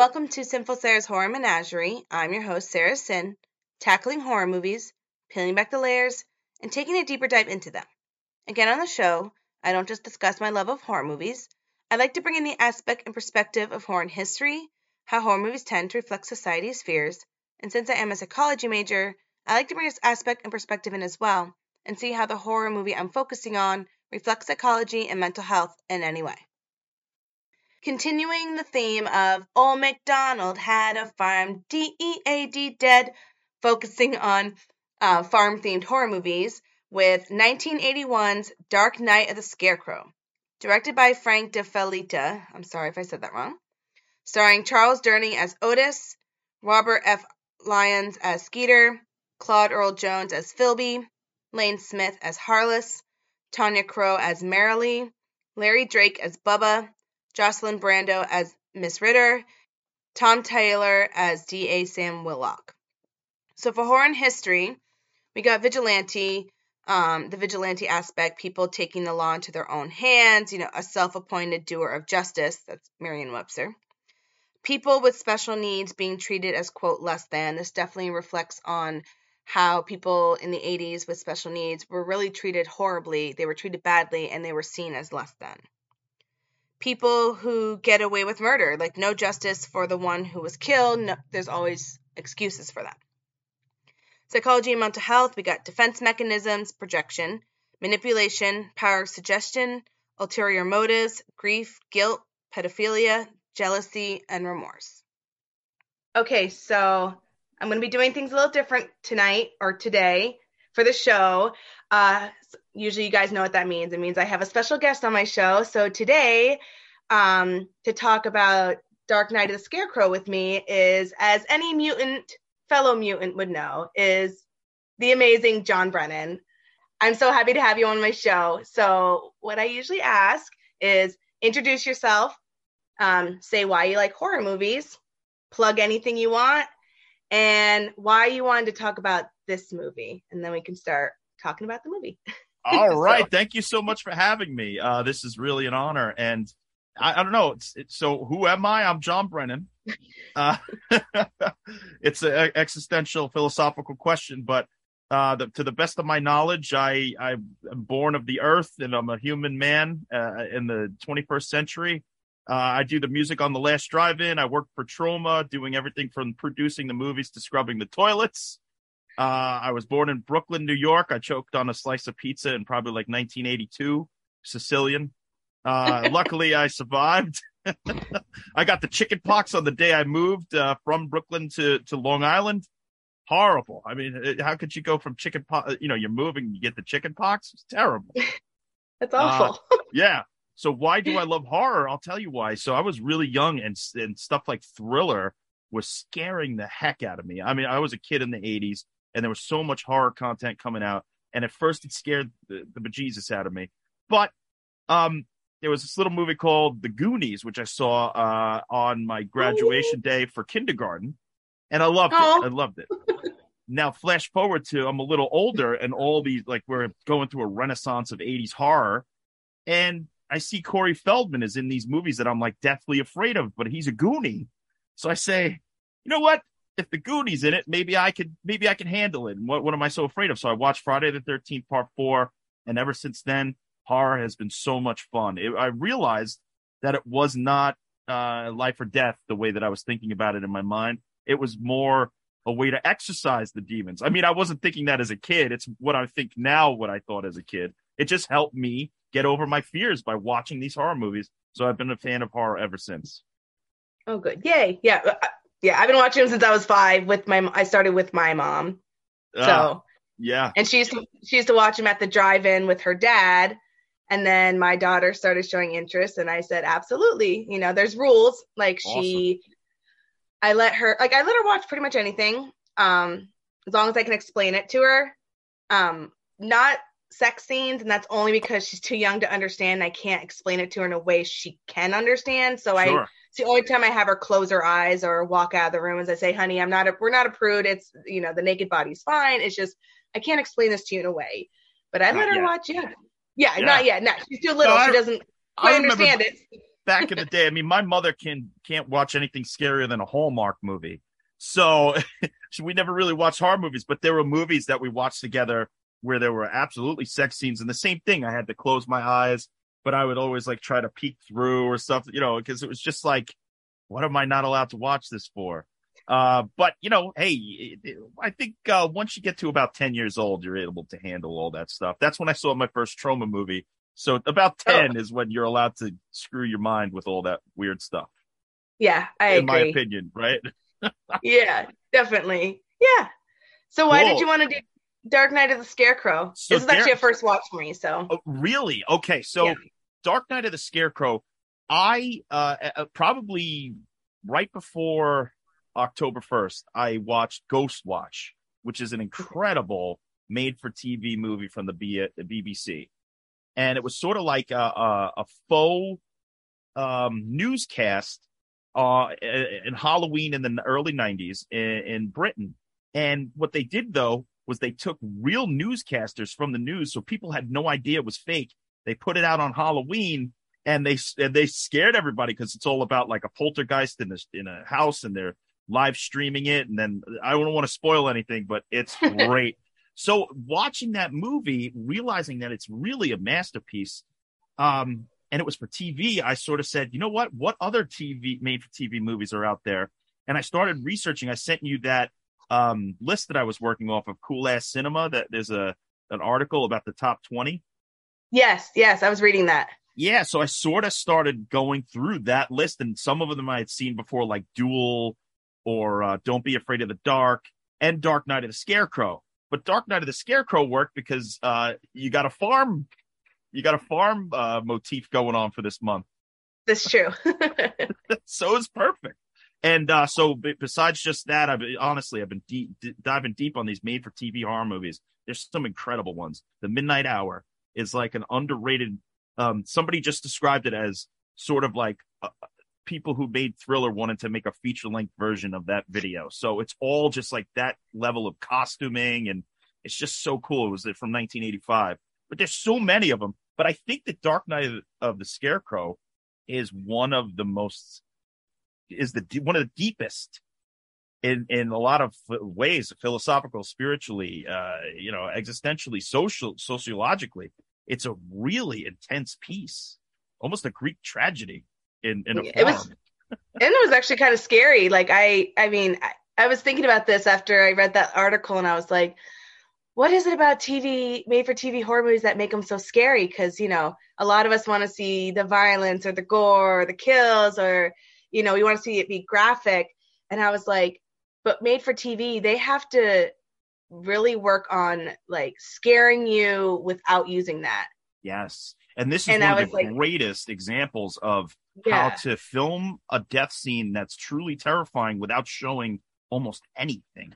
welcome to Sinful Sarah's Horror Menagerie. I'm your host, Sarah Sin, tackling horror movies, peeling back the layers, and taking a deeper dive into them. Again, on the show, I don't just discuss my love of horror movies, I like to bring in the aspect and perspective of horror history, how horror movies tend to reflect society's fears, and since I am a psychology major, I like to bring this aspect and perspective in as well, and see how the horror movie I'm focusing on reflects psychology and mental health in any way. Continuing the theme of Old MacDonald had a farm, D E A D dead, focusing on uh, farm themed horror movies with 1981's Dark Night of the Scarecrow, directed by Frank De Felitta. I'm sorry if I said that wrong. Starring Charles Durning as Otis, Robert F. Lyons as Skeeter, Claude Earl Jones as Philby, Lane Smith as Harless, Tonya Crowe as Merrilee, Larry Drake as Bubba, Jocelyn Brando as Miss Ritter, Tom Taylor as D.A. Sam Willock. So for horror and history, we got vigilante, um, the vigilante aspect, people taking the law into their own hands, you know, a self-appointed doer of justice, that's Merriam-Webster. People with special needs being treated as, quote, less than. This definitely reflects on how people in the 80s with special needs were really treated horribly. They were treated badly and they were seen as less than people who get away with murder, like no justice for the one who was killed. No, there's always excuses for that. Psychology and mental health, we got defense mechanisms, projection, manipulation, power of suggestion, ulterior motives, grief, guilt, pedophilia, jealousy, and remorse. Okay, so I'm going to be doing things a little different tonight or today for the show. Uh, usually you guys know what that means. It means I have a special guest on my show. So today, um, to talk about Dark Night of the Scarecrow with me is, as any mutant, fellow mutant would know, is the amazing John Brennan. I'm so happy to have you on my show. So, what I usually ask is introduce yourself, um, say why you like horror movies, plug anything you want, and why you wanted to talk about this movie. And then we can start talking about the movie. All right. so. Thank you so much for having me. Uh, this is really an honor. And I, I don't know. It's, it's, so who am I? I'm John Brennan. Uh, it's an existential philosophical question, but uh, the, to the best of my knowledge, I, I'm born of the earth and I'm a human man uh, in the 21st century. Uh, I do the music on the last drive-in. I work for Troma, doing everything from producing the movies to scrubbing the toilets. Uh, I was born in Brooklyn, New York. I choked on a slice of pizza in probably like 1982, Sicilian. Uh, luckily, I survived. I got the chicken pox on the day I moved uh, from Brooklyn to, to Long Island. Horrible. I mean, how could you go from chicken pox? You know, you're moving, you get the chicken pox. It's terrible. That's awful. Uh, yeah. So why do I love horror? I'll tell you why. So I was really young, and and stuff like Thriller was scaring the heck out of me. I mean, I was a kid in the '80s and there was so much horror content coming out. And at first, it scared the, the bejesus out of me. But um, there was this little movie called The Goonies, which I saw uh, on my graduation day for kindergarten, and I loved it. I loved it. now, flash forward to I'm a little older, and all these like we're going through a renaissance of '80s horror, and I see Corey Feldman is in these movies that I'm like deathly afraid of, but he's a Goonie. So I say, you know what? If the Goonies in it, maybe I could maybe I can handle it. And what what am I so afraid of? So I watched Friday the Thirteenth Part Four, and ever since then, horror has been so much fun. It, I realized that it was not uh, life or death the way that I was thinking about it in my mind. It was more a way to exercise the demons. I mean, I wasn't thinking that as a kid. It's what I think now. What I thought as a kid. It just helped me get over my fears by watching these horror movies. So I've been a fan of horror ever since. Oh, good. Yay. Yeah. Uh, yeah, I've been watching them since I was five. With my, I started with my mom. Uh, so yeah, and she used to she used to watch them at the drive-in with her dad. And then my daughter started showing interest, and I said, absolutely. You know, there's rules. Like awesome. she, I let her, like I let her watch pretty much anything, um, as long as I can explain it to her. Um, not sex scenes, and that's only because she's too young to understand. I can't explain it to her in a way she can understand. So sure. I it's the only time I have her close her eyes or walk out of the room as I say, honey, I'm not a, we're not a prude. It's, you know, the naked body's fine. It's just, I can't explain this to you in a way, but I not let her yet. watch. Yeah. yeah. yeah. Not yet. No, she's too little. No, I, she doesn't quite understand it. back in the day, I mean, my mother can can't watch anything scarier than a Hallmark movie. So we never really watched horror movies, but there were movies that we watched together where there were absolutely sex scenes. And the same thing, I had to close my eyes, but I would always like try to peek through or stuff, you know, because it was just like, what am I not allowed to watch this for? Uh, but you know, hey, I think uh, once you get to about ten years old, you're able to handle all that stuff. That's when I saw my first Troma movie. So about oh. ten oh. is when you're allowed to screw your mind with all that weird stuff. Yeah, I in agree. my opinion, right? yeah, definitely. Yeah. So why cool. did you want to do Dark Night of the Scarecrow? So this is actually a first watch for me. So oh, really, okay. So yeah. Dark Night of the Scarecrow, I uh, uh probably right before October 1st, I watched Ghostwatch, which is an incredible made for TV movie from the, B- the BBC. And it was sort of like a, a, a faux um, newscast uh, in Halloween in the early 90s in, in Britain. And what they did, though, was they took real newscasters from the news, so people had no idea it was fake. They put it out on Halloween, and they and they scared everybody because it's all about like a poltergeist in a in a house, and they're live streaming it. And then I don't want to spoil anything, but it's great. so watching that movie, realizing that it's really a masterpiece, um, and it was for TV, I sort of said, you know what? What other TV made for TV movies are out there? And I started researching. I sent you that um, list that I was working off of Cool Ass Cinema. That there's a an article about the top twenty. Yes, yes, I was reading that. Yeah, so I sort of started going through that list, and some of them I had seen before, like Duel or uh, Don't Be Afraid of the Dark and Dark Night of the Scarecrow. But Dark Night of the Scarecrow worked because uh, you got a farm, you got a farm uh, motif going on for this month. That's true. so it's perfect. And uh, so, besides just that, I've honestly I've been deep, d- diving deep on these made-for-TV horror movies. There's some incredible ones. The Midnight Hour is like an underrated. Um, somebody just described it as sort of like people who made Thriller wanted to make a feature length version of that video. So it's all just like that level of costuming and it's just so cool. It was from 1985, but there's so many of them. But I think the Dark Night of the Scarecrow is one of the most, is the, one of the deepest in, in a lot of ways, philosophical, spiritually, uh, you know, existentially, social, sociologically. It's a really intense piece, almost a Greek tragedy in in a it was and it was actually kind of scary like i i mean I, I was thinking about this after i read that article and i was like what is it about tv made for tv horror movies that make them so scary because you know a lot of us want to see the violence or the gore or the kills or you know we want to see it be graphic and i was like but made for tv they have to really work on like scaring you without using that yes and this is and one of the like, greatest examples of yeah. how to film a death scene that's truly terrifying without showing almost anything.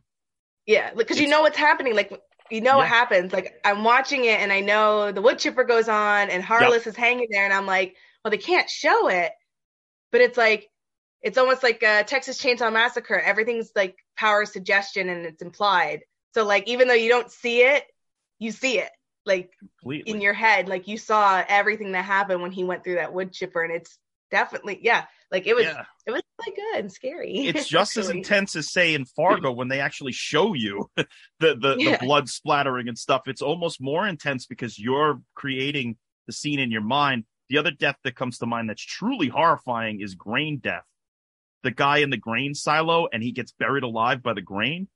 Yeah, because you know what's happening. Like you know yeah. what happens. Like I'm watching it and I know the wood chipper goes on and Harless yep. is hanging there, and I'm like, well, they can't show it, but it's like it's almost like a Texas Chainsaw Massacre. Everything's like power suggestion and it's implied. So like even though you don't see it, you see it like Completely. in your head. Like you saw everything that happened when he went through that wood chipper, and it's definitely yeah like it was yeah. it was really good and scary it's just as intense as say in fargo when they actually show you the the, yeah. the blood splattering and stuff it's almost more intense because you're creating the scene in your mind the other death that comes to mind that's truly horrifying is grain death the guy in the grain silo and he gets buried alive by the grain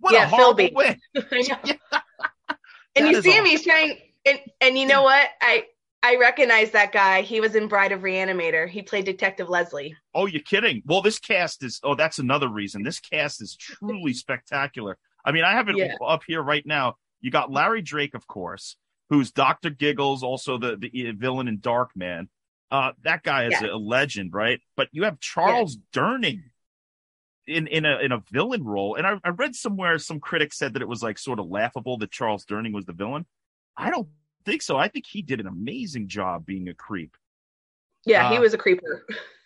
what yeah, a horrible way and you see him he's trying and, and you know hmm. what i I recognize that guy. He was in Bride of Reanimator. He played Detective Leslie. Oh, you're kidding. Well, this cast is, oh, that's another reason. This cast is truly spectacular. I mean, I have it yeah. up here right now. You got Larry Drake, of course, who's Dr. Giggles, also the, the eh, villain in Darkman. Uh, that guy is yeah. a legend, right? But you have Charles yeah. Durning in in a in a villain role, and I, I read somewhere some critics said that it was like sort of laughable that Charles Durning was the villain. I don't think so. I think he did an amazing job being a creep. Yeah, uh, he was a creeper.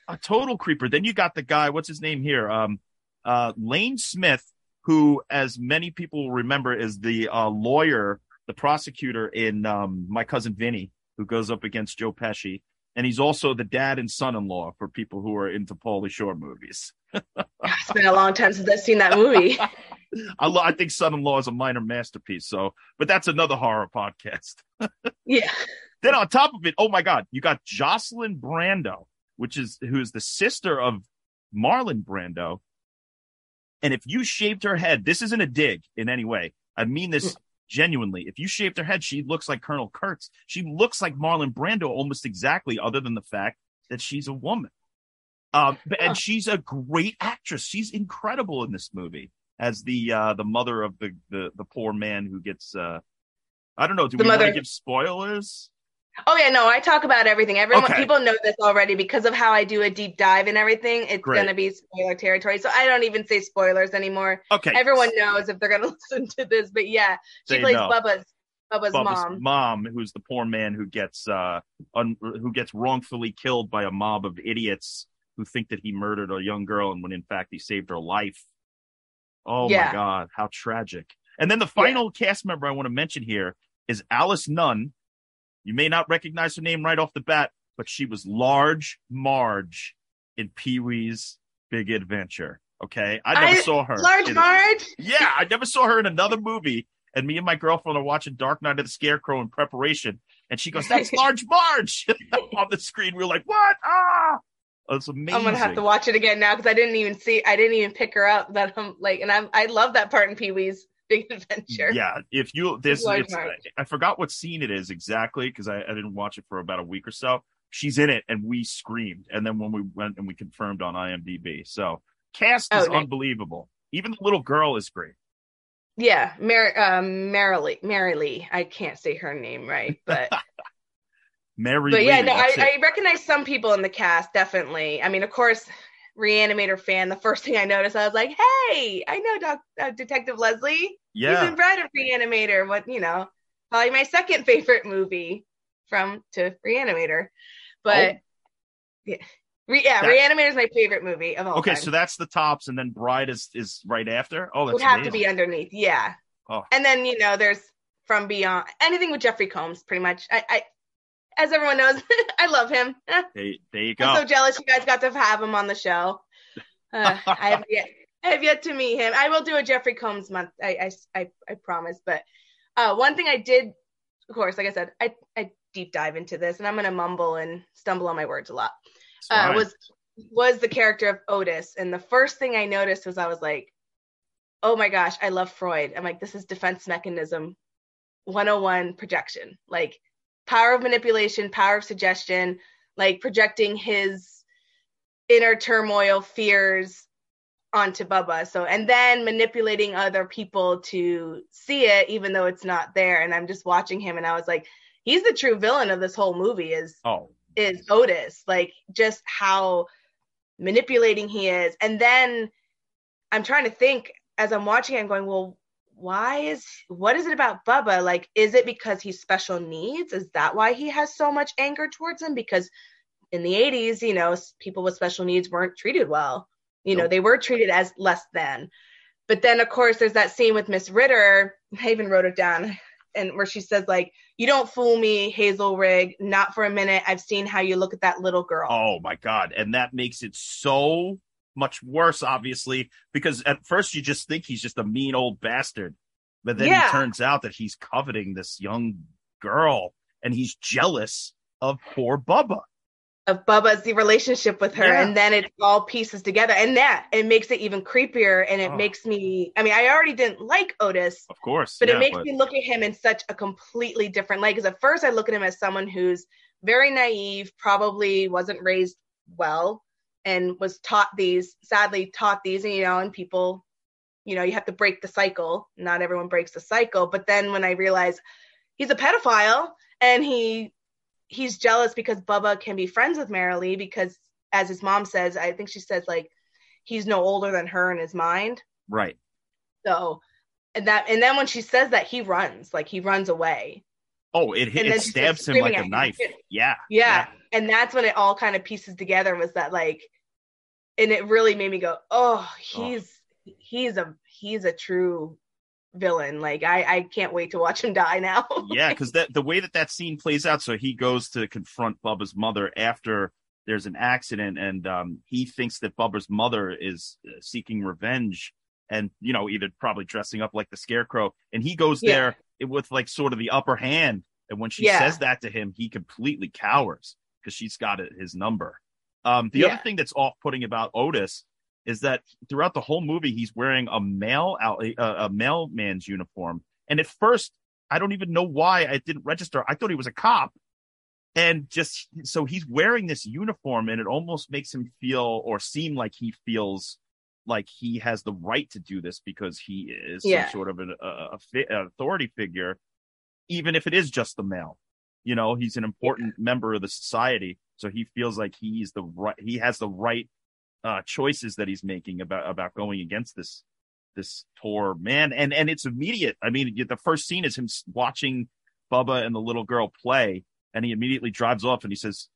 a total creeper. Then you got the guy, what's his name here? Um, uh, Lane Smith, who, as many people remember, is the uh, lawyer, the prosecutor in um, My Cousin Vinny, who goes up against Joe Pesci. And he's also the dad and son-in-law for people who are into Pauly Shore movies. it's been a long time since I've seen that movie. I, lo- I think son-in-law is a minor masterpiece. So, but that's another horror podcast. yeah. Then on top of it, oh my God, you got Jocelyn Brando, which is who's the sister of Marlon Brando. And if you shaved her head, this isn't a dig in any way. I mean this mm. Genuinely. If you shaved her head, she looks like Colonel Kurtz. She looks like Marlon Brando almost exactly, other than the fact that she's a woman. Um, and she's a great actress. She's incredible in this movie as the uh, the mother of the, the the poor man who gets. Uh, I don't know. Do The we want to give spoilers? Oh yeah, no, I talk about everything. Everyone, Okay. people know this already because of how I do a deep dive and everything. It's Great. gonna be spoiler territory, so I don't even say spoilers anymore. Okay. Everyone knows if they're gonna listen to this. But yeah, she They plays know. Bubba's Bubba's, Bubba's mom. who's the poor man who gets uh un- who gets wrongfully killed by a mob of idiots who think that he murdered a young girl and when in fact he saved her life. Oh my god, how tragic. And then the final cast member I want to mention here is Alice Nunn. You may not recognize her name right off the bat, but she was Large Marge in Pee-wee's Big Adventure. Okay? I never I- saw her. Large Marge. yeah, I never saw her in another movie. And me and my girlfriend are watching Dark Night of the Scarecrow in preparation. And she goes, That's Large Marge on the screen. We are like, What? Ah, that's amazing. I'm gonna have to watch it again now because I didn't even see. I didn't even pick her up. That I'm like, and I'm I love that part in Pee Wee's Big Adventure. Yeah, if you this, it's. I forgot what scene it is exactly because I, I didn't watch it for about a week or so. She's in it, and we screamed. And then when we went and we confirmed on IMDb, so cast is Oh, nice. unbelievable. Even the little girl is great. Yeah, Mar- um, Marilee, Marilee. I can't say her name right, but Mary, but yeah, no, I. I recognize some people in the cast definitely. I mean, of course, Reanimator fan. The first thing I noticed, I was like, "Hey, I know Doc, uh, Detective Leslie. yeah, He's in Bride of Reanimator. What you know? Probably my second favorite movie from to Reanimator. But Oh. yeah, Re- yeah, That- Reanimator is my favorite movie of all Okay, time. so that's the tops, and then Bride is is right after. Oh, that's would have to be underneath. Yeah. Oh. And then you know, there's from beyond anything with Jeffrey Combs, pretty much. I, I as everyone knows, I love him. There, there you go. I'm so jealous you guys got to have him on the show. Uh, I have yet, I have yet to meet him. I will do a Jeffrey Combs month. I, I, I, I promise. But uh, one thing I did, of course, like I said, I, I deep dive into this, and I'm gonna mumble and stumble on my words a lot uh, was was the character of Otis, and the first thing I noticed was I was like, "Oh my gosh, I love Freud." I'm like, "This is defense mechanism 101 projection, like power of manipulation, power of suggestion, like projecting his inner turmoil, fears onto Bubba. So, and then manipulating other people to see it, even though it's not there. And I'm just watching him, and I was like, he's the true villain of this whole movie. Is oh, is Otis, like just how manipulating he is. And then I'm trying to think as I'm watching, I'm going, well, why is what is it about Bubba? Like, is it because he's special needs? Is that why he has so much anger towards him? Because in the 80s, you know, people with special needs weren't treated well. You know, they were treated as less than. But then, of course, there's that scene with Miss Ritter. I even wrote it down, and where she says, like, "You don't fool me, Hazelrigg. Not for a minute. I've seen how you look at that little girl." oh my god, and that makes it so much worse, obviously, because at first you just think he's just a mean old bastard, but then Yeah. it turns out that he's coveting this young girl, and he's jealous of poor Bubba. of Bubba's the relationship with her, Yeah. and then it all pieces together, and that it makes it even creepier, and it Oh. makes me. I mean, I already didn't like Otis, Of course, but yeah, it makes me look at him in such a completely different light. Because at first, I look at him as someone who's very naive, probably wasn't raised well, and was taught these. Sadly, taught these, and you know, and people, you know, you have to break the cycle. Not everyone breaks the cycle, but then when I realize he's a pedophile and he he's jealous because Bubba can be friends with Marilee because, as his mom says, I think she says like he's no older than her in his mind. right. So, and that, and then when she says that, he runs, like he runs away. Oh, it hit, And then it stabs him like a knife. Yeah, Yeah. And that's when it all kind of pieces together was that like, and it really made me go, oh, he's, he's a, he's a true villain. Like I, I can't wait to watch him die now. yeah, because that the way that that scene plays out, so he goes to confront Bubba's mother after there's an accident, and um, he thinks that Bubba's mother is uh, seeking revenge, and you know either probably dressing up like the Scarecrow, and he goes Yeah. there with like sort of the upper hand, and when she Yeah. says that to him, he completely cowers because she's got his number. Um, the Yeah. other thing that's off-putting about Otis is that throughout the whole movie he's wearing a male out a, a mailman's uniform. And at first i don't even know why i didn't register. I thought he was a cop. And just so he's wearing this uniform and it almost makes him feel or seem like he feels like he has the right to do this because he is Yeah. some sort of an a, a, authority figure even if it is just the male. You know he's an important member of the society so he feels like he's the right he has the right uh choices that he's making about about going against this this poor man. And and it's immediate. I mean the first scene is him watching bubba and the little girl play and he immediately drives off and he says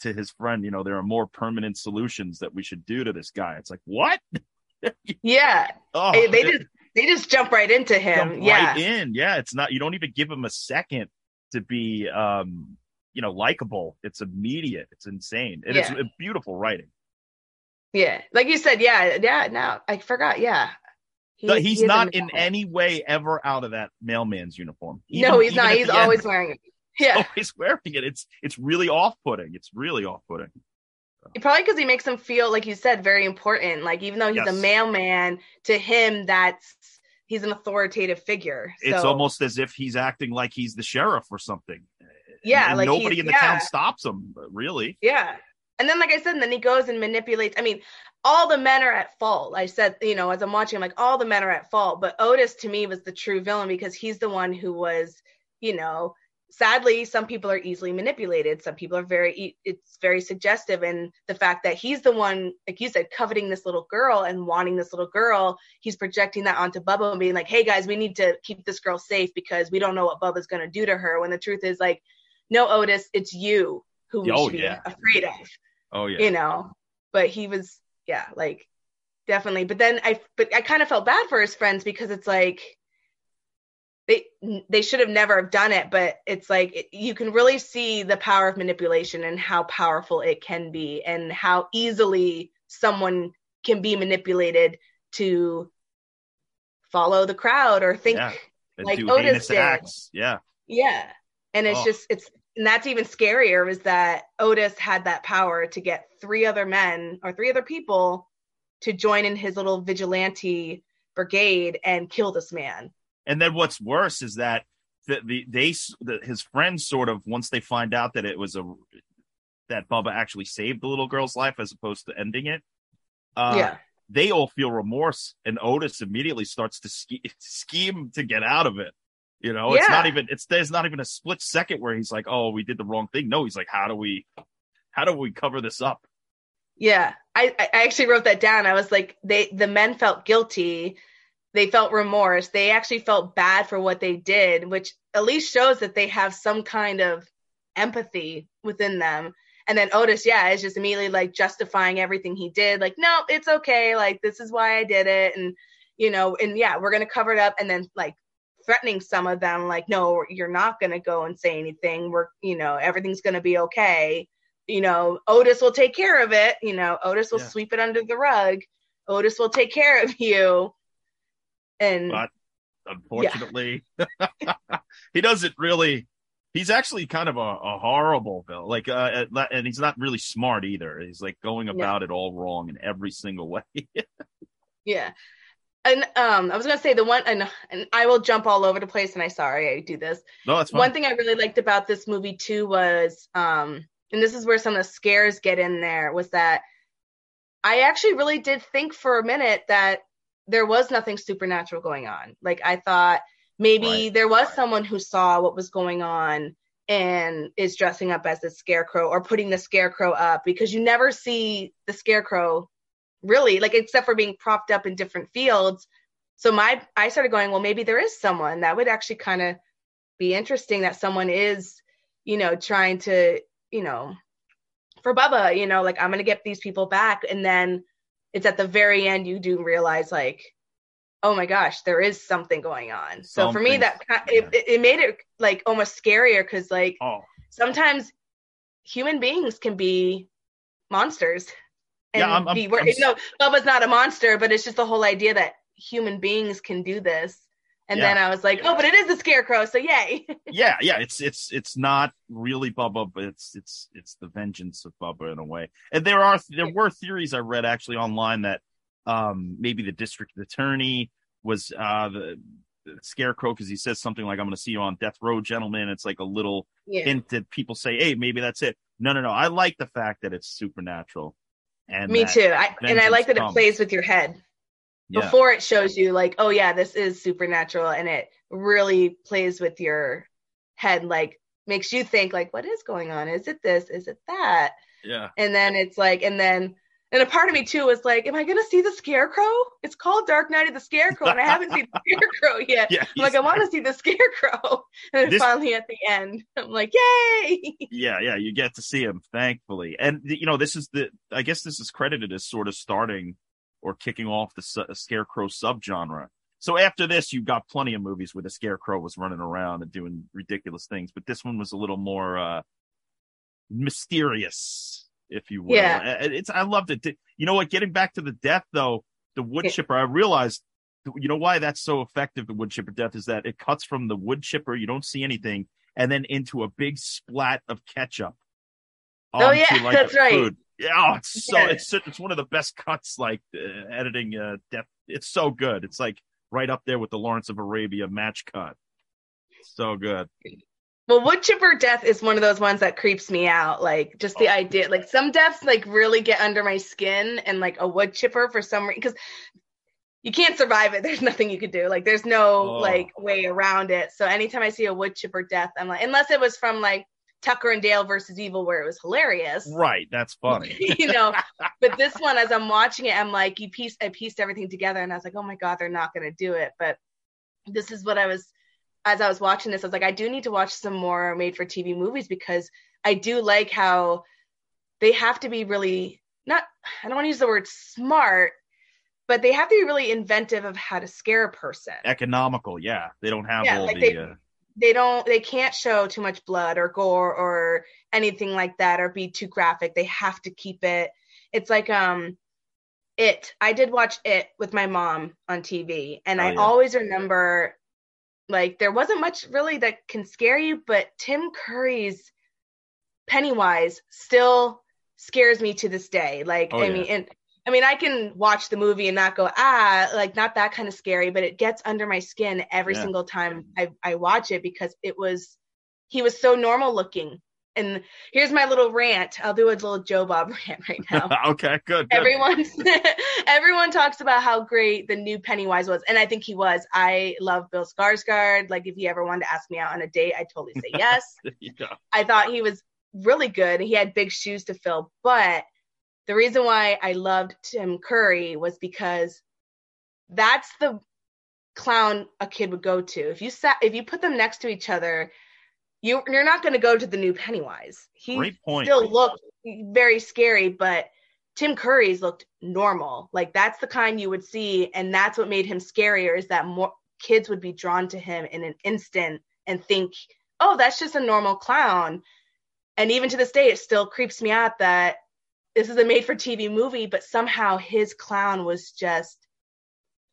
to his friend you know there are more permanent solutions that we should do to this guy. It's like what? Yeah, oh they, they just they just jump right into him. jump yeah, right in. Yeah it's not you don't even give him a second to be um you know likable it's immediate it's insane and Yeah. it's beautiful writing yeah. Like you said, yeah, yeah. Now I forgot. Yeah, He- he he's is not in any way ever out of that mailman's uniform. no, he's not. He's the end, always wearing it. Yeah, always wearing it. It's it's really off putting. It's really off putting. probably because he makes him feel like you said very important. Like even though he's a mailman, to him that's he's an authoritative figure. It's almost as if he's acting like he's the sheriff or something. Yeah, like nobody in the yeah. town stops him. Really, Yeah. And then, like I said, and then he goes and manipulates. I mean, all the men are at fault. I said, you know, as I'm watching, I'm like, all the men are at fault. But Otis to me was the true villain because he's the one who was, you know, sadly, some people are easily manipulated. Some people are very, it's very suggestive. And the fact that he's the one, like you said, coveting this little girl and wanting this little girl, he's projecting that onto Bubba and being like, hey guys, we need to keep this girl safe because we don't know what Bubba's going to do to her. When the truth is, like, no, Otis, it's you who we Oh, should yeah. be afraid of oh yeah, you know but he was yeah like definitely but then i but i kind of felt bad for his friends because it's like they they should have never have done it but it's like it, you can really see the power of manipulation and how powerful it can be and how easily someone can be manipulated to follow the crowd or think Yeah. like Otis did. acts. Yeah, yeah. And it's Oh. just it's and that's even scarier is that Otis had that power to get three other men or three other people to join in his little vigilante brigade and kill this man. and then what's worse is that the, the they the, his friends sort of once they find out that it was a that Bubba actually saved the little girl's life as opposed to ending it. Uh, yeah. they all feel remorse and otis immediately starts to ske- scheme to get out of it you know it's not even it's there's not even a split second where he's like oh we did the wrong thing no he's like how do we how do we cover this up Yeah. I, I I actually wrote that down. I was like, they the men felt guilty. They felt remorse. They actually felt bad for what they did, which at least shows that they have some kind of empathy within them. And then Otis, yeah, is just immediately like justifying everything he did. Like, no, it's okay. Like, this is why I did it. And, you know, and yeah, we're going to cover it up. And then, like, threatening some of them, like, no, you're not going to go and say anything. We're, you know, everything's going to be okay. You know, Otis will take care of it. You know, Otis will Yeah. sweep it under the rug. Otis will take care of you. And But- unfortunately he doesn't really he's actually kind of a, a horrible villain like uh and he's not really smart either he's like going about it all wrong in every single way Yeah. And um I was gonna say the one and and I will jump all over the place and I sorry I do this. no that's fine One thing I really liked about this movie too was um and this is where some of the scares get in there was that I actually really did think for a minute that there was nothing supernatural going on. Like I thought maybe Right, there was right. someone who saw what was going on and is dressing up as the scarecrow or putting the scarecrow up because you never see the scarecrow really like except for being propped up in different fields. So my i started going well maybe there is someone that would actually kind of be interesting that someone is you know trying to you know for bubba you know like i'm gonna get these people back. And then it's at the very end you do realize like oh my gosh, there is something going on. So for me, that it, it, it made it like almost scarier because like Oh, sometimes human beings can be monsters. And Yeah, I'm- I'm- I'm no, Bubba's not a monster, but it's just the whole idea that human beings can do this. And Yeah. then I was like, oh, but it is a scarecrow, so yay. yeah, yeah. It's it's it's not really Bubba, but it's it's it's the vengeance of Bubba in a way. And there are there were theories I read actually online that um maybe the district attorney was uh the, the scarecrow because he says something like "I'm going to see you on death row, gentlemen." It's like a little yeah. hint that people say, "Hey, maybe that's it." No, no, no. I like the fact that it's supernatural. And Me too. I, and I like that vengeance it plays with your head. Yeah. before it shows you like oh yeah this is supernatural and it really plays with your head like makes you think like what is going on is it this is it that yeah. and then it's like and then and a part of me too was like am i gonna see the scarecrow it's called dark night of the scarecrow and i haven't seen the scarecrow yet Yeah. i'm like i want to see the scarecrow and This- finally at the end i'm like yay yeah, yeah, you get to see him, thankfully. And you know, this is the I guess this is credited as sort of starting or kicking off the su- scarecrow subgenre. So after this, you've got plenty of movies where the scarecrow was running around and doing ridiculous things, but this one was a little more uh mysterious, if you will. Yeah. It's I loved it. You know what? Getting back to the death though, the wood chipper, I realized you know why that's so effective, the wood chipper death, is that it cuts from the wood chipper, you don't see anything, and then into a big splat of ketchup. Oh, yeah, like, that's right. food. Yeah, oh, it's so Yeah. it's it's one of the best cuts, like uh, editing uh, death. It's so good. It's like right up there with the Lawrence of Arabia match cut. So good. Well, wood chipper death is one of those ones that creeps me out. Like just the Oh. idea, like some deaths like really get under my skin, and like a wood chipper for some reason, because you can't survive it. There's nothing you could do. Like there's no Oh. like way around it. So anytime I see a wood chipper death, I'm like, unless it was from like Tucker and Dale versus Evil, where it was hilarious. Right, that's funny. you know, but this one, as I'm watching it, I'm like, you piece, I pieced everything together, and I was like, oh my god, they're not gonna do it. But this is what I was, as I was watching this, I was like, I do need to watch some more made-for-TV movies because I do like how they have to be really not. I don't want to use the word smart, but they have to be really inventive of how to scare a person. Economical, yeah. They don't have Yeah, all like the. they- uh, they don't they can't show too much blood or gore or anything like that or be too graphic they have to keep it it's like um it i did watch it with my mom on tv and Oh, i yeah. always remember like there wasn't much really that can scare you but tim curry's pennywise still scares me to this day like Oh, i yeah. mean and I mean, I can watch the movie and not go, ah, like not that kind of scary, but it gets under my skin every Yeah. single time I, I watch it because it was, he was so normal looking. And here's my little rant. I'll do a little Joe Bob rant right now. okay, good. good. everyone, everyone talks about how great the new Pennywise was, and I think he was. I love Bill Skarsgård. Like, if he ever wanted to ask me out on a date, I'd totally say yes. yeah. I thought he was really good. He had big shoes to fill, but the reason why I loved Tim Curry was because that's the clown a kid would go to. If you sat, if you put them next to each other, you you're not going to go to the new Pennywise. He still looked very scary, but Tim Curry's looked normal. Like that's the kind you would see, and that's what made him scarier. Is that more kids would be drawn to him in an instant and think, "Oh, that's just a normal clown." And even to this day, it still creeps me out that this is a made-for-TV movie, but somehow his clown was just.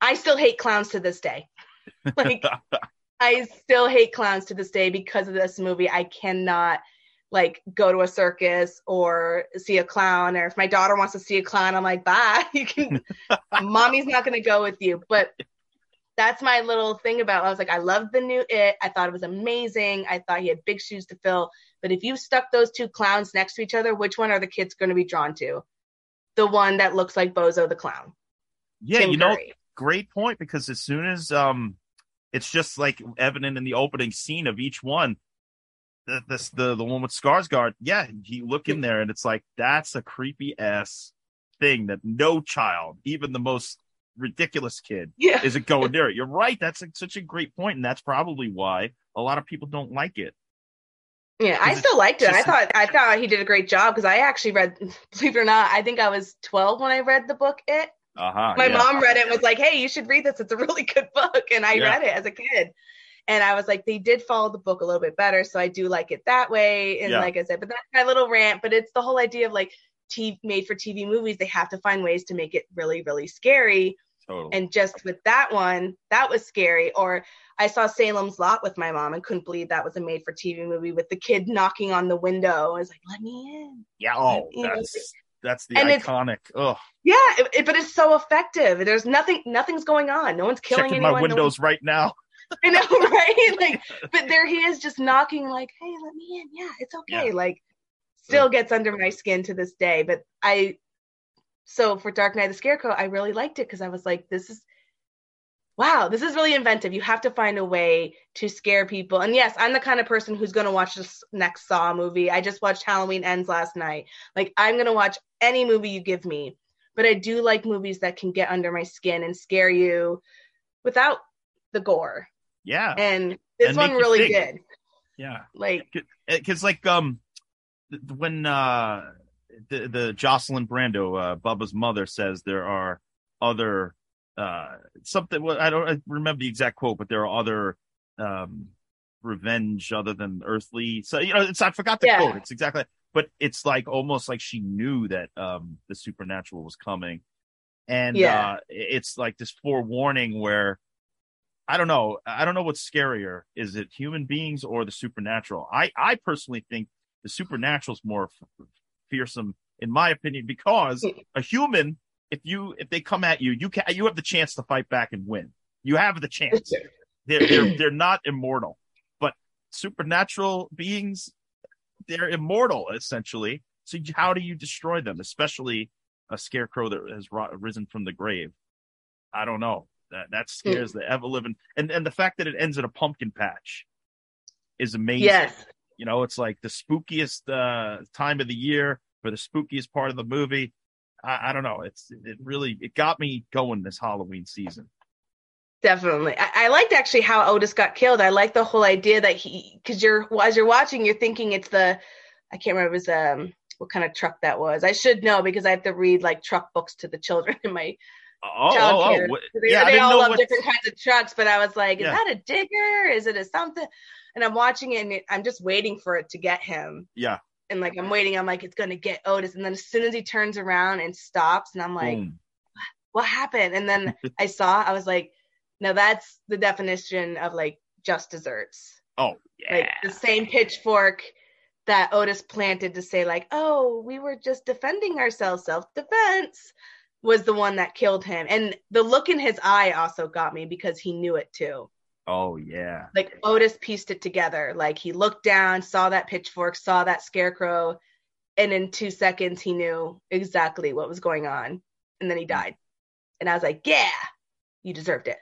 I still hate clowns to this day. like I still hate clowns to this day because of this movie. I cannot like go to a circus or see a clown or if my daughter wants to see a clown i'm like bye. You can mommy's not going to go with you. But that's my little thing about i was like i loved the new it. I thought it was amazing. I thought he had big shoes to fill. But if you stuck those two clowns next to each other which one are the kids going to be drawn to? The one that looks like bozo the clown. Yeah, Tim you know, great point because as soon as um it's just like evident in the opening scene of each one. The this the the one with Skarsgård yeah you look in there and it's like that's a creepy ass thing that no child even the most ridiculous kid yeah. isn't going near it. You're right that's a, such a great point and that's probably why a lot of people don't like it. Yeah, I still liked it. I thought I thought he did a great job because I actually read, believe it or not, I think I was 12 when I read the book It. Uh-huh. My yeah. mom read it and was like, "Hey, you should read this. It's a really good book." And I Yeah. read it as a kid. And I was like, they did follow the book a little bit better, so I do like it that way. And Yeah. like I said, but that's my little rant. But it's the whole idea of like TV, made for TV movies. They have to find ways to make it really, really scary. Totally. And just with that one, that was scary. Or I saw Salem's Lot with my mom and couldn't believe that was a made for TV movie with the kid knocking on the window. I was like, let me in. yeah. Oh, that's that's the and iconic. Oh, Yeah, it, it- but it's so effective. There's nothing, nothing's going on. No one's killing checking anyone. my no windows right now. I know, right? Like, but there he is just knocking, like, hey, let me in. Yeah, it's okay. Yeah. Like, still gets under my skin to this day. But I, so for Dark Night of the Scarecrow, I really liked it because I was like, this is, wow, this is really inventive. You have to find a way to scare people. And yes, I'm the kind of person who's going to watch this next Saw movie. I just watched Halloween Ends last night. Like, I'm going to watch any movie you give me. But I do like movies that can get under my skin and scare you without the gore Yeah. and this And one really think. did. Yeah. Like, because like um when uh the the Jocelyn Brando uh Bubba's mother says there are other uh something well, I don't I remember the exact quote but there are other um revenge other than earthly so you know it's I forgot the Yeah. quote it's exactly but it's like almost like she knew that um the supernatural was coming and Yeah. uh it's like this forewarning where I don't know. I don't know what's scarier. Is it human beings or the supernatural? I, I personally think the supernatural is more f- fearsome, in my opinion, because a human, if you if they come at you, you can you have the chance to fight back and win. You have the chance. They're they're they're not immortal, but supernatural beings, they're immortal essentially. So how do you destroy them? Especially a scarecrow that has risen from the grave. I don't know. That that scares the ever living, and and the fact that it ends in a pumpkin patch is amazing. yes, You know, it's like the spookiest uh, time of the year for the spookiest part of the movie. I, I don't know. It's it really it got me going this Halloween season. definitely. I, I liked actually how Otis got killed. I like the whole idea that he, because you're as you're watching, you're thinking it's the, I can't remember it was um what kind of truck that was. I should know because I have to read like truck books to the children in my Oh, oh, oh. They, yeah, they all love what. different kinds of trucks, but I was like, is Yeah. that a digger? Is it a something? And I'm watching it and it, I'm just waiting for it to get him. Yeah, And like I'm uh-huh. waiting, I'm like, it's gonna get Otis. And then as soon as he turns around and stops, and I'm like, boom. what happened? And then I saw, I was like, now that's the definition of like just desserts. Oh yeah, Like the same pitchfork that Otis planted to say, like, oh, we were just defending ourselves, self defense, was the one that killed him. And the look in his eye also got me because he knew it too. Oh yeah. Like Otis pieced it together. Like he looked down, saw that pitchfork, saw that scarecrow, and in two seconds he knew exactly what was going on. And then he died. And I was like, yeah, you deserved it.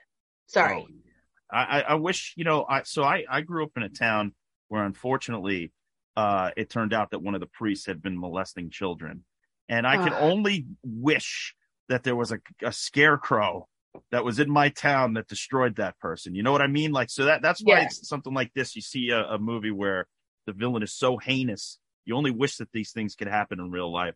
Sorry. Oh, yeah. I, I I wish you know. I so I I grew up in a town where unfortunately, uh, it turned out that one of the priests had been molesting children, and I could Ah. only wish that there was a, a scarecrow that was in my town that destroyed that person. You know what I mean? Like so that that's why Yeah. it's something like this. You see a, a movie where the villain is so heinous. You only wish that these things could happen in real life.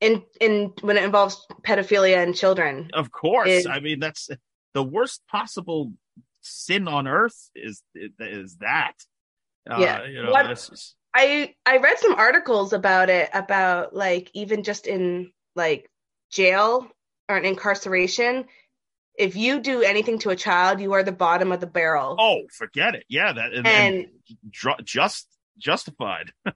In in when it involves pedophilia and children. Of course. is- I mean, that's the worst possible sin on earth is is that. Uh, Yeah. You know, this is, I I read some articles about it about like even just in like jail or in incarceration, if you do anything to a child, you are the bottom of the barrel. oh, forget it. Yeah, that and, and just justified.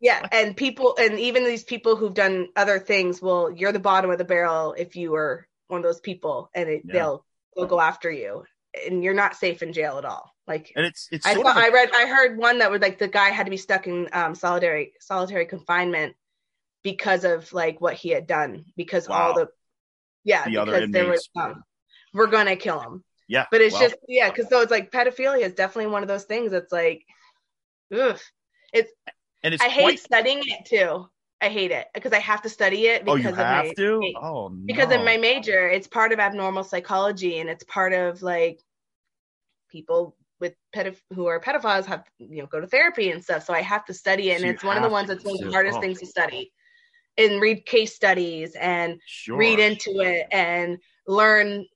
yeah, and people and even these people who've done other things, well, you're the bottom of the barrel if you were one of those people, and it, Yeah. they'll they'll go after you, and you're not safe in jail at all. Like And it's it's I of a- I read, I heard one that was like the guy had to be stuck in um, solitary solitary confinement because of like what he had done because all the yeah The because there was um, we're gonna kill him. yeah. But it's well, just yeah because so it's like pedophilia is definitely one of those things that's like, ugh. It's and it's I hate studying it too. I hate it because I have to study it Oh, because you of have my to. Oh no. because of oh, my major it's part of abnormal psychology and it's part of like people with pedoph- who are pedophiles have you know go to therapy and stuff so i have to study it and So it's one of the ones that's one of the hardest Oh. things to study and read case studies and Sure. read into it and learn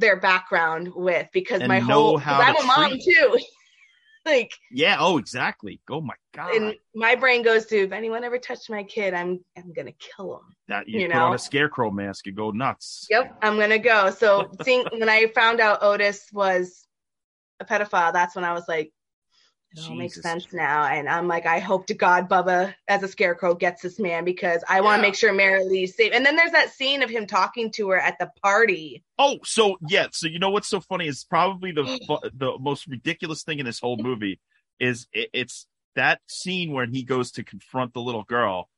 their background with because And my whole I'm a mom treat. too. like Yeah. Oh, exactly. Oh my god. and my brain goes to if anyone ever touched my kid, I'm I'm gonna kill them. that you, you put on a scarecrow mask and go nuts. Yep, I'm gonna go. So seeing when I found out Otis was a pedophile, that's when I was like, it all makes sense now. And I'm like, I hope to God Bubba as a scarecrow gets this man because I want to make sure Mary Lee's safe. And then there's that scene of him talking to her at the party. Oh, so yeah. So you know what's so funny is probably the the most ridiculous thing in this whole movie is it, it's that scene when he goes to confront the little girl.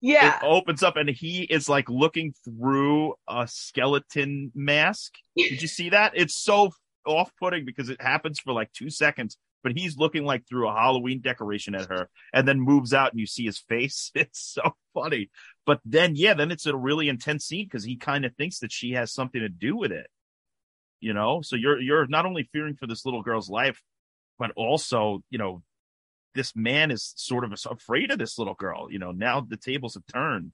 Yeah. It opens up and he is like looking through a skeleton mask. Did you see that? It's so off-putting because it happens for like two seconds, but he's looking like through a Halloween decoration at her, and then moves out and you see his face. It's so funny. But then, yeah, then it's a really intense scene because he kind of thinks that she has something to do with it. You know, so you're you're not only fearing for this little girl's life, but also, you know, this man is sort of afraid of this little girl. You know, now the tables have turned.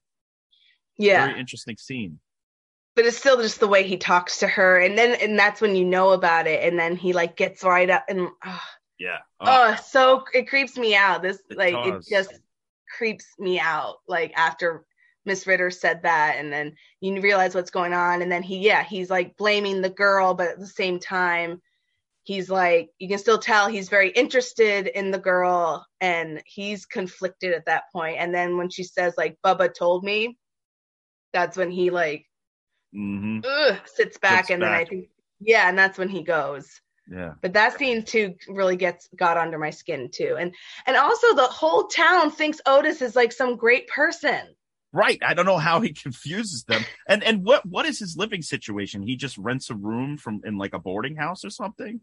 yeah. Very interesting scene. but it's still just the way he talks to her. And then, and that's when you know about it. And then he like gets right up and, oh, Yeah. oh so it creeps me out. This, It like, does. it just creeps me out. Like after Miss Ritter said that, and then you realize what's going on. And then he, yeah, he's like blaming the girl, but at the same time, he's like, you can still tell he's very interested in the girl and he's conflicted at that point. And then when she says, like, Bubba told me, that's when he like hmm ugh, sits back Sits and then I think yeah, and that's when he goes. Yeah. But that scene too really gets got under my skin too. And and also the whole town thinks Otis is like some great person. Right. I don't know how he confuses them. And and what what is his living situation? He just rents a room from in like a boarding house or something.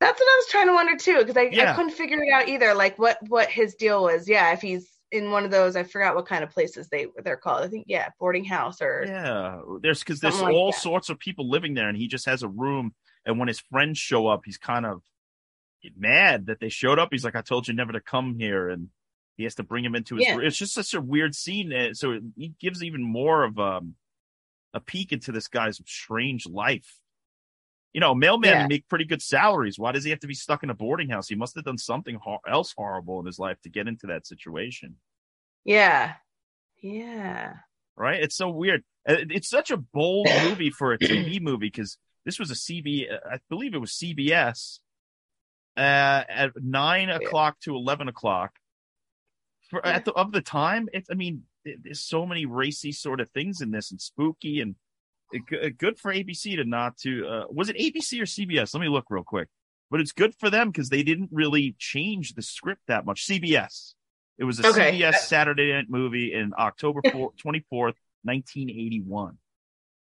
That's what I was trying to wonder too, because I, Yeah. I couldn't figure it out either. Like what what his deal was. Yeah, if he's in one of those, I forgot what kind of places they they're called. I think yeah, boarding house or Yeah. There's because there's like all that. sorts of people living there, and he just has a room. And when his friends show up, he's kind of mad that they showed up. He's like, "I told you never to come here," and he has to bring him into his. Yeah. room. It's just such a weird scene. So it, he gives even more of um, a peek into this guy's strange life. You know, mailmen Yeah. make pretty good salaries. Why does he have to be stuck in a boarding house? He must have done something hor- else horrible in his life to get into that situation. yeah. Yeah. right? It's so weird. It's such a bold movie for a TV movie because this was a CB, I believe it was CBS, uh, at nine o'clock to eleven o'clock. For at the of the time, it's I mean, th- there's so many racy sort of things in this and spooky and it, good for ABC to not to. Uh, was it ABC or CBS? Let me look real quick. But it's good for them because they didn't really change the script that much. CBS. It was a Okay. CBS Saturday night movie in October 24th, 1981.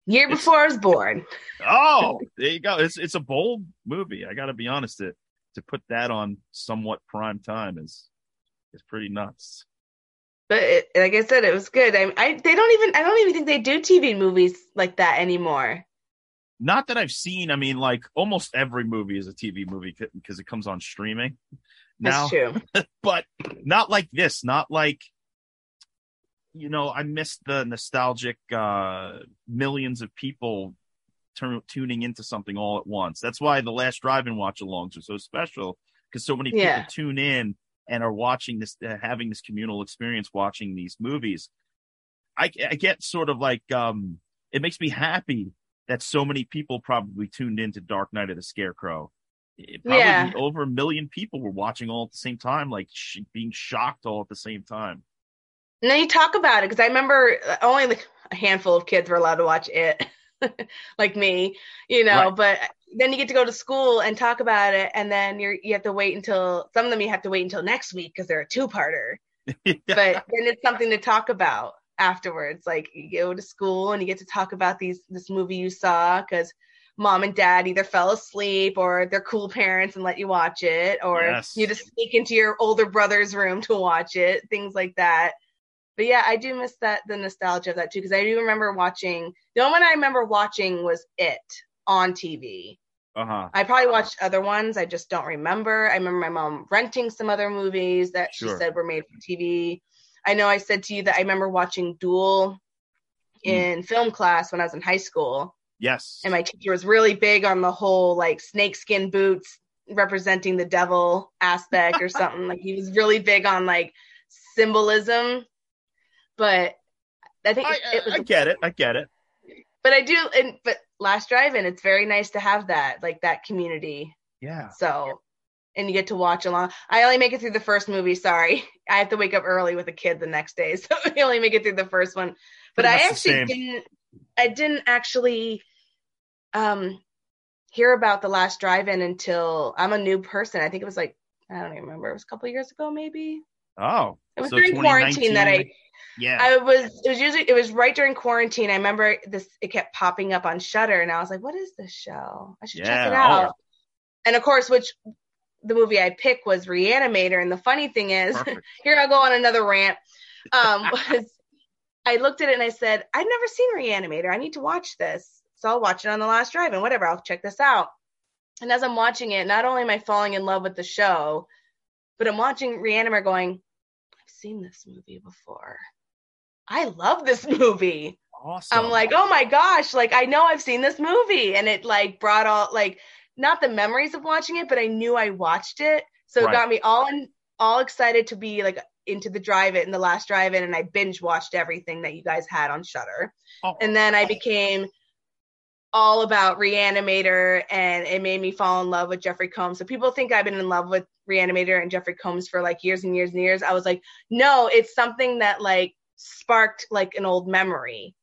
Year before I was born. Oh, there you go. It's it's a bold movie. I got to be honest. To to put that on somewhat prime time is is pretty nuts. But it, like I said, it was good. I, I they don't even I don't even think they do TV movies like that anymore. Not that I've seen. I mean, like almost every movie is a TV movie because it comes on streaming now. That's true. but not like this. Not like you know. I missed the nostalgic uh millions of people turn, tuning into something all at once. That's why the last drive-in watch-alongs are so special because so many people Yeah. tune in and are watching this, uh, having this communal experience watching these movies. I, I get sort of like um, it makes me happy that so many people probably tuned into Dark Night of the Scarecrow. It- probably Yeah. over a million people were watching all at the same time, like sh- being shocked all at the same time. And then you talk about it because I remember uh, only like a handful of kids were allowed to watch it, like me, you know. Right. But then you get to go to school and talk about it, and then you're you have to wait until some of them you have to wait until next week because they're a two-parter. But then it's something to talk about afterwards. Like you go to school and you get to talk about these this movie you saw because mom and dad either fell asleep or they're cool parents and let you watch it, or Yes. you just sneak into your older brother's room to watch it, things like that. But yeah, I do miss that the nostalgia of that too because I do remember watching. The only one I remember watching was It on TV. uh huh. I probably watched other ones. I just don't remember. I remember my mom renting some other movies that she said were made for TV. I know I said to you that I remember watching Duel in film class when I was in high school. Yes. And my teacher was really big on the whole like snakeskin boots representing the devil aspect or something. like he was really big on like symbolism. But I think I, it was I get it. I get it. but I do and but last drive-in it's very nice to have that like that community Yeah. so and you get to watch along i only make it through the first movie sorry i have to wake up early with a kid the next day so i only make it through the first one but i actually didn't i didn't actually um hear about the last drive-in until i'm a new person i think it was like i don't even remember it was a couple years ago maybe Oh. it was so during quarantine that i 2019? Yeah. I was it was usually it was right during quarantine. I remember this it kept popping up on Shudder and I was like, what is this show? I should check it Yeah, oh. out. And of course, which the movie I picked was Reanimator. And the funny thing is, here I'll go on another rant. Um was I looked at it and I said, I've never seen Reanimator. I need to watch this. So I'll watch it on the last drive and whatever, I'll check this out. And as I'm watching it, not only am I falling in love with the show, but I'm watching Reanimator going, seen this movie before. I love this movie. awesome. I'm like, oh my gosh, like I know I've seen this movie. And it like brought all like not the memories of watching it, but I knew I watched it. So it Right. got me all in all excited to be like into the drive it and the last drive in and I binge watched everything that you guys had on Shudder. Oh, And then I became all about Reanimator and it made me fall in love with Jeffrey Combs. So people think I've been in love with Reanimator and Jeffrey Combs for like years and years and years. I was like, no, it's something that like sparked like an old memory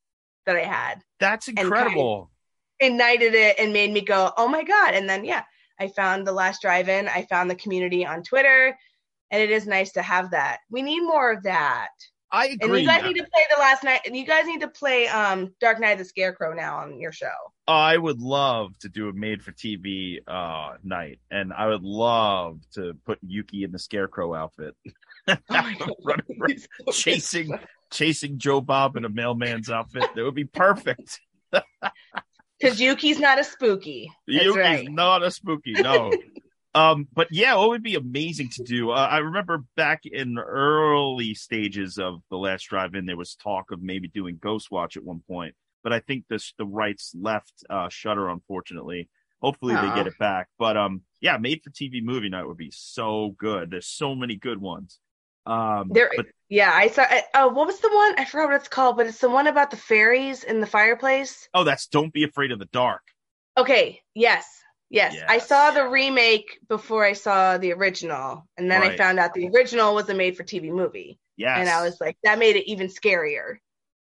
that I had, that's incredible. ignited it and made me go, oh my God. And then, yeah, I found the last drive in. I found the community on Twitter and it is nice to have that. We need more of that. I agree. And you guys need to play the last night. And You guys need to play um Dark Night of the Scarecrow now on your show. I would love to do a made for TV uh, night, and I would love to put Yuki in the scarecrow outfit, Oh. Running chasing chasing Joe Bob in a mailman's outfit. That would be perfect. Because Yuki's not a spooky. That's Yuki's right. not a spooky, no. um, but yeah, what would be amazing to do? Uh, I remember back in the early stages of the last drive-in, there was talk of maybe doing Ghostwatch at one point, but I think this the rights left uh, Shudder, unfortunately. Hopefully they get it back. But um, yeah, made for TV movie night would be so good. There's so many good ones. Um, There, but yeah, I saw. I- Oh, what was the one? I forgot what it's called, but it's the one about the fairies in the fireplace. oh, that's Don't Be Afraid of the Dark. Okay, yes, yes. I saw the remake before I saw the original, and then I found out the original was a made-for-TV movie, Yeah, and I was like, that made it even scarier.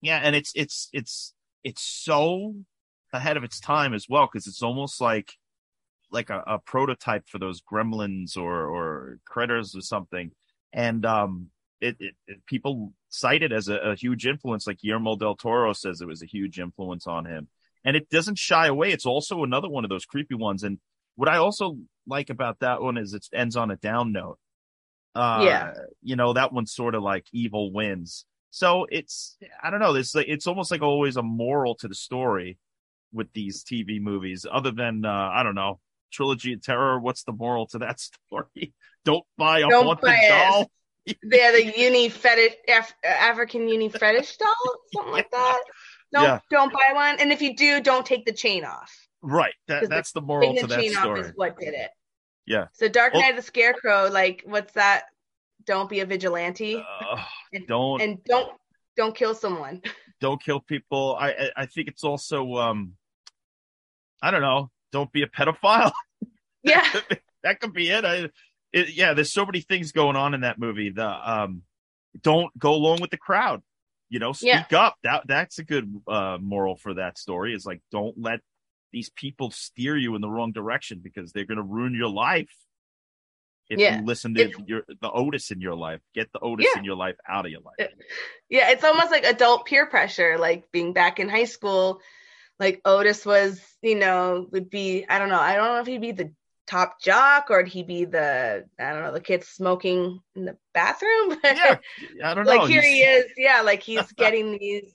Yeah, and it's it's it's it's so ahead of its time as well because it's almost like like a, a prototype for those gremlins or or critters or something, and um, it, it, it people cite it as a, a huge influence. Like Guillermo del Toro says it was a huge influence on him, and it doesn't shy away. It's also another one of those creepy ones. And what I also like about that one is it ends on a down note. Uh, Yeah. you know that one's sort of like evil wins. So it's I don't know. It's like it's almost like always a moral to the story with these TV movies, other than uh, I don't know trilogy of terror. What's the moral to that story? Don't buy a Don't haunted buy doll. They're the Zuni fetish, Af- African Zuni fetish doll, something like that. Don't Yeah. don't buy one, and if you do, don't take the chain off. Right. That, 'Cause the that's the moral to the that chain off story. is what did it. Yeah. So Dark Well- Night of the Scarecrow, like what's that? Don't be a vigilante Ugh, and, don't and don't don't kill someone. don't kill people. I, I think it's also um I don't know. Don't be a pedophile. yeah, that could be it. I, it. Yeah, there's so many things going on in that movie. The um, don't go along with the crowd. You know, speak up. That that's a good uh, moral for that story. Is like don't let these people steer you in the wrong direction because they're going to ruin your life. If Yeah. you listen to If- your the Otis in your life, get the Otis Yeah. in your life out of your life. yeah. It's almost like adult peer pressure, like being back in high school. Like Otis was, you know, would be. I don't know. I don't know if he'd be the top jock or he'd be the I don't know the kid smoking in the bathroom. yeah, I don't know. like here he is yeah like he's getting these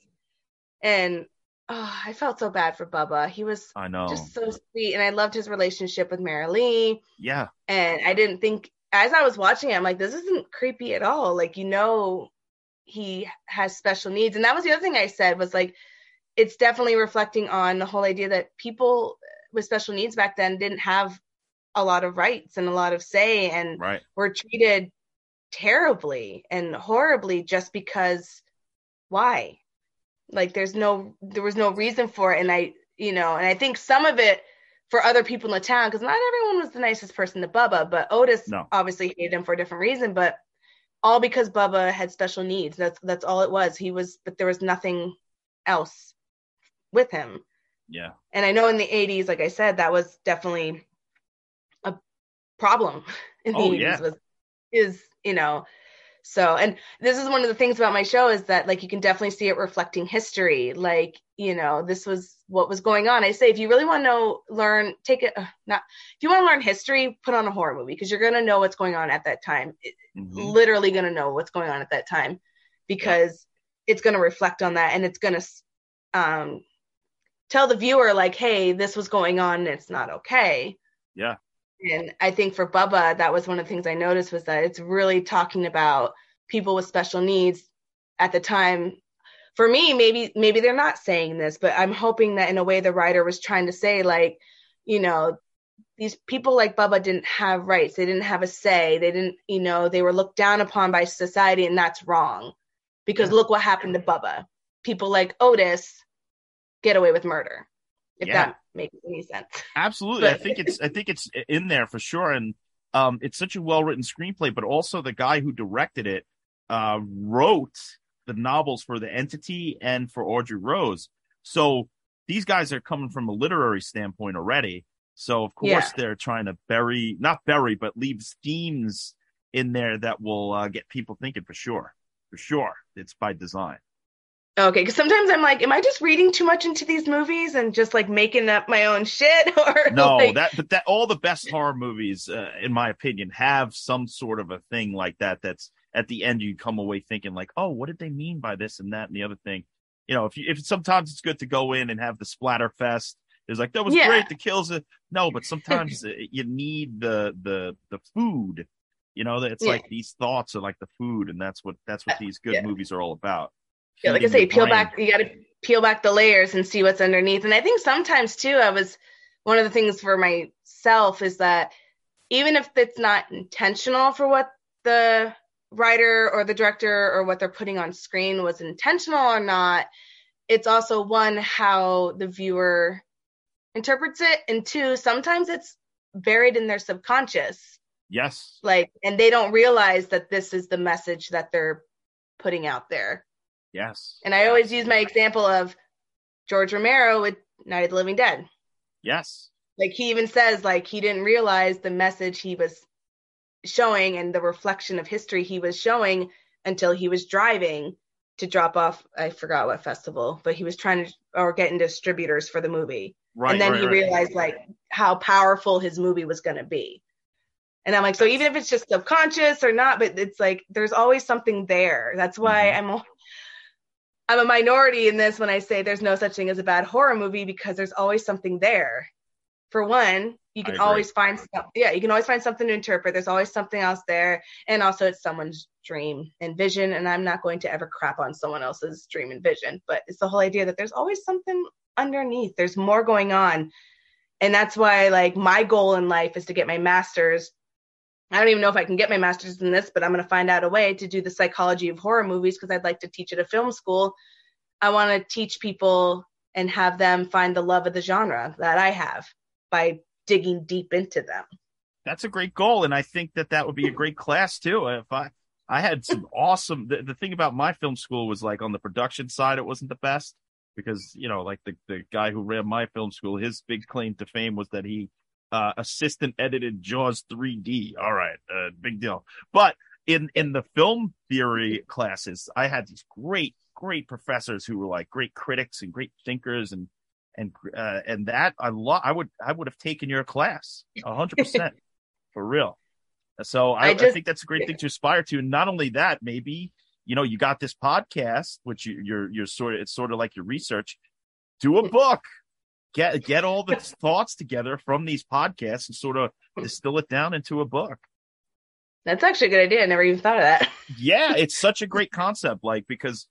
and oh i felt so bad for bubba he was I know. just so sweet and i loved his relationship with mary lee yeah, and i didn't think as i was watching it i'm like this isn't creepy at all like you know he has special needs. And that was the other thing I said was like, it's definitely reflecting on the whole idea that people with special needs back then didn't have a lot of rights and a lot of say and Right. were treated terribly and horribly just because why like there's no there was no reason for it and i you know and i think some of it for other people in the town because not everyone was the nicest person to bubba but otis No. obviously hated him for a different reason but all because bubba had special needs that's that's all it was he was but there was nothing else with him Yeah. and I know in the 80s, like I said, that was definitely a problem in the Oh, 80s yeah. was is, you know, so and this is one of the things about my show is that like you can definitely see it reflecting history. Like, you know, this was what was going on. I say if you really want to know, learn, take it uh, not if you want to learn history, put on a horror movie because you're gonna know what's going on at that time. Mhm. Literally gonna know what's going on at that time because it's gonna reflect on that and it's gonna um tell the viewer like hey this was going on and it's not okay Yeah. And i think for bubba that was one of the things i noticed was that it's really talking about people with special needs at the time. For me maybe maybe they're not saying this but i'm hoping that in a way the writer was trying to say like you know these people like bubba didn't have rights. They didn't have a say. They didn't you know they were looked down upon by society and that's wrong. Because Yeah. look what happened to bubba. People like otis get away with murder if Yeah. that makes any sense Absolutely. I think it's I think it's in there for sure. And um it's such a well written screenplay, but also the guy who directed it uh wrote the novels for the entity and for Audrey Rose. So these guys are coming from a literary standpoint already. So of course Yeah. they're trying to bury not bury, but leave themes in there that will uh, get people thinking for sure. For sure. It's by design. Okay because sometimes i'm like am i just reading too much into these movies and just like making up my own shit or No, like, that but that all the best horror movies, uh, in my opinion, have some sort of a thing like that. That's at the end you come away thinking like, oh, what did they mean by this and that and the other thing? You know, if you if sometimes it's good to go in and have the splatter fest. It's like that was Yeah. great. The kills, uh, no, but sometimes uh, you need the the the food. You know, that it's Yeah. like these thoughts are like the food, and that's what that's what these good Yeah. movies are all about. Yeah, like I say, peel brain. back. You got to peel back the layers and see what's underneath. And I think sometimes too, I was one of the things for myself is that even if it's not intentional for what the writer or the director or what they're putting on screen was intentional or not, it's also one how the viewer interprets it, and two, sometimes it's buried in their subconscious Yes. like and they don't realize that this is the message that they're putting out there Yes. and i always use my example of george romero with night of the living dead Yes. like he even says like he didn't realize the message he was showing and the reflection of history he was showing until he was driving to drop off i forgot what festival but he was trying to or getting distributors for the movie Right. and then right, he right. realized like how powerful his movie was going to be and i'm like so even if it's just subconscious or not but it's like there's always something there that's why Mhm. i'm a- i'm a minority in this when i say there's no such thing as a bad horror movie because there's always something there. For one you can always find some, yeah you can always find something to interpret. There's always something else there. And also it's someone's dream and vision. And i'm not going to ever crap on someone else's dream and vision but it's the whole idea that there's always something underneath. There's more going on. And that's why like my goal in life is to get my master's i don't even know if i can get my master's in this but i'm going to find out a way to do the psychology of horror movies because i'd like to teach at a film school i want to teach people and have them find the love of the genre that i have by digging deep into them That's a great goal, and I think that that would be a great class too. If I I had some awesome. The, the thing about my film school was like on the production side, it wasn't the best because you know, like the the guy who ran my film school, his big claim to fame was that he uh, assistant edited Jaws 3D. All right, uh, big deal. But in in the film theory classes, I had these great great professors who were like great critics and great thinkers and and uh, and that I lo- I would I would have taken your class hundred percent for real. So I, I I, think that's a great thing to aspire to. And not only that, maybe you know you got this podcast, which you, you're you're sort of it's sort of like your research. Do a book, get get all the thoughts together from these podcasts and sort of distill it down into a book. That's actually a good idea. I never even thought of that. yeah, it's such a great concept. Like because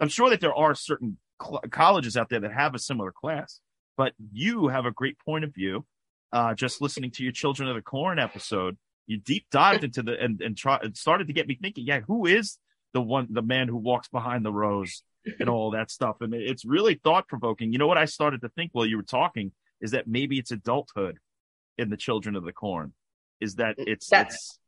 I'm sure that there are certain cl- colleges out there that have a similar class, but you have a great point of view. Uh, just listening to your Children of the Corn episode, you deep dived into the and and, try, and started to get me thinking. Yeah, who is the one, the man who walks behind the rose and all that stuff? And it's really thought provoking. You know what I started to think while you were talking is that maybe it's adulthood in the Children of the Corn. Is that it's That's- it's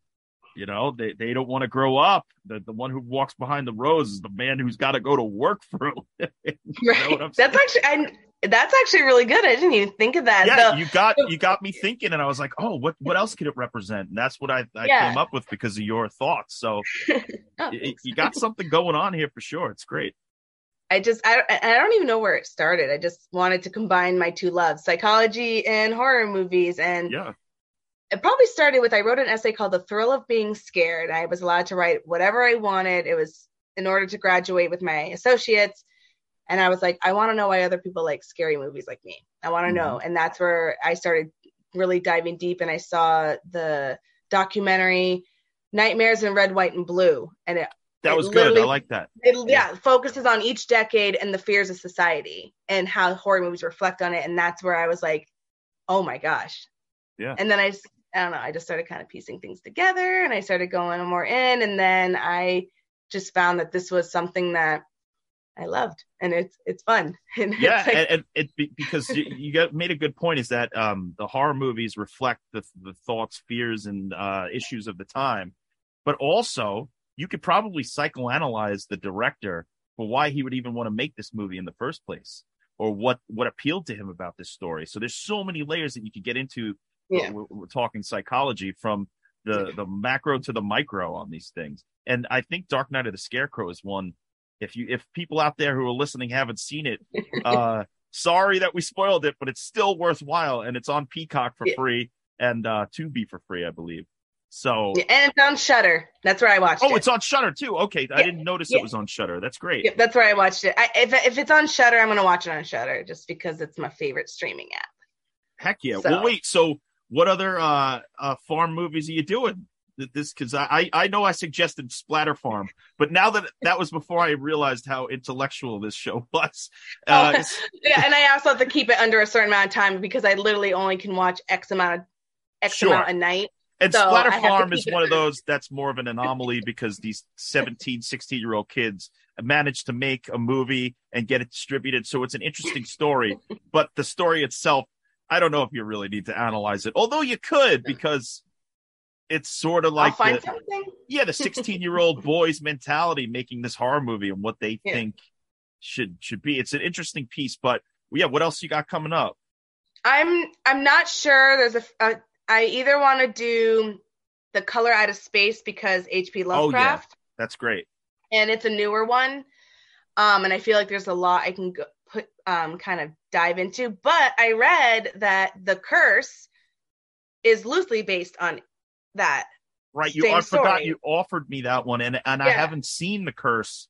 you know, they, they don't want to grow up. The the one who walks behind the rose is the man who's got to go to work through. right. That's actually that's actually really good. I didn't even think of that. Yeah, so, you got you got me thinking, and I was like, oh, what what else could it represent? And that's what I, I yeah. came up with because of your thoughts. So oh, you got something going on here for sure. It's great. I just I, I don't even know where it started. I just wanted to combine my two loves, psychology and horror movies, and yeah it probably started with I wrote an essay called The Thrill of Being Scared. I was allowed to write whatever I wanted. It was in order to graduate with my associates. And I was like, I want to know why other people like scary movies like me. I want to mm-hmm. know. And that's where I started really diving deep and I saw the documentary Nightmares in Red, White, and Blue. And it that was good. I like that. It, yeah, yeah, focuses on each decade and the fears of society and how horror movies reflect on it. And that's where I was like, oh my gosh. Yeah. And then I I don't know, I just started kind of piecing things together and I started going more in. And then I just found that this was something that I loved and it's it's fun. And yeah, it's like... and, and, it because you, you got made a good point is that um, the horror movies reflect the the thoughts, fears, and uh, issues of the time, but also you could probably psychoanalyze the director for why he would even want to make this movie in the first place, or what what appealed to him about this story. So there's so many layers that you could get into yeah. We're, we're, talking psychology from the the macro to the micro on these things. And I think Dark night of the Scarecrow is one. If you if people out there who are listening haven't seen it, uh, sorry that we spoiled it, but it's still worthwhile, and it's on Peacock for yeah. free and uh, Tubi for free, I believe. So and it's on Shudder. That's where I watched it. oh, it. it's on Shudder too. Okay, I didn't notice it was on Shudder. That's great. Yeah, that's where I watched it. I, if if it's on Shudder, I'm gonna watch it on Shudder just because it's my favorite streaming app. Heck yeah! So. Well, wait. So what other uh, uh, farm movies are you doing? This because I I know I suggested Splatter Farm, but now that that was before I realized how intellectual this show was. Uh, oh, yeah, and I also have to keep it under a certain amount of time because I literally only can watch X amount of X sure. amount a night. And so Splatter Farm is one of those that's more of an anomaly because these 17, 16 year old kids managed to make a movie and get it distributed. So it's an interesting story, but the story itself I don't know if you really need to analyze it, although you could because it's sort of like the, yeah, the 16 year old boys mentality making this horror movie and what they yeah. think should should be. It's an interesting piece, but yeah, what else you got coming up? I'm I'm not sure. There's a, a I either want to do the color out of space because H.P. Lovecraft. Oh, yeah. That's great. And it's a newer one. Um, and I feel like there's a lot I can go, put um, kind of dive into. But I read that the curse is loosely based on that. Right. You I story. forgot you offered me that one, and and yeah. I haven't seen the curse.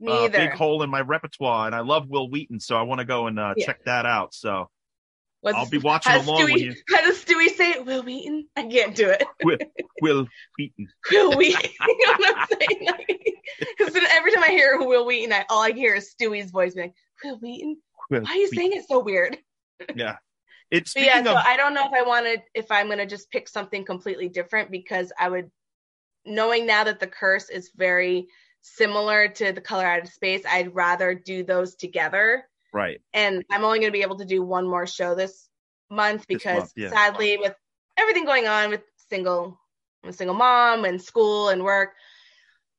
Me uh, Big hole in my repertoire, and I love Wil Wheaton, so I want to go and uh, yeah. check that out. So What's, I'll be watching along Stewie, with you. How does Stewie say it? Wil Wheaton? I can't do it. Will, Wil Wheaton. Wil Wheaton. you know what I'm saying? Because like, every time I hear Wil Wheaton, I, all I hear is Stewie's voice being, Wil Wheaton? Wil Why are you Wheaton. saying it so weird? Yeah. It's yeah, so of... I don't know if I wanted if I'm gonna just pick something completely different because I would knowing now that the curse is very similar to the color out of space, I'd rather do those together Right. And I'm only going to be able to do one more show this month because month, yeah. sadly, with everything going on with single, I'm a single mom and school and work,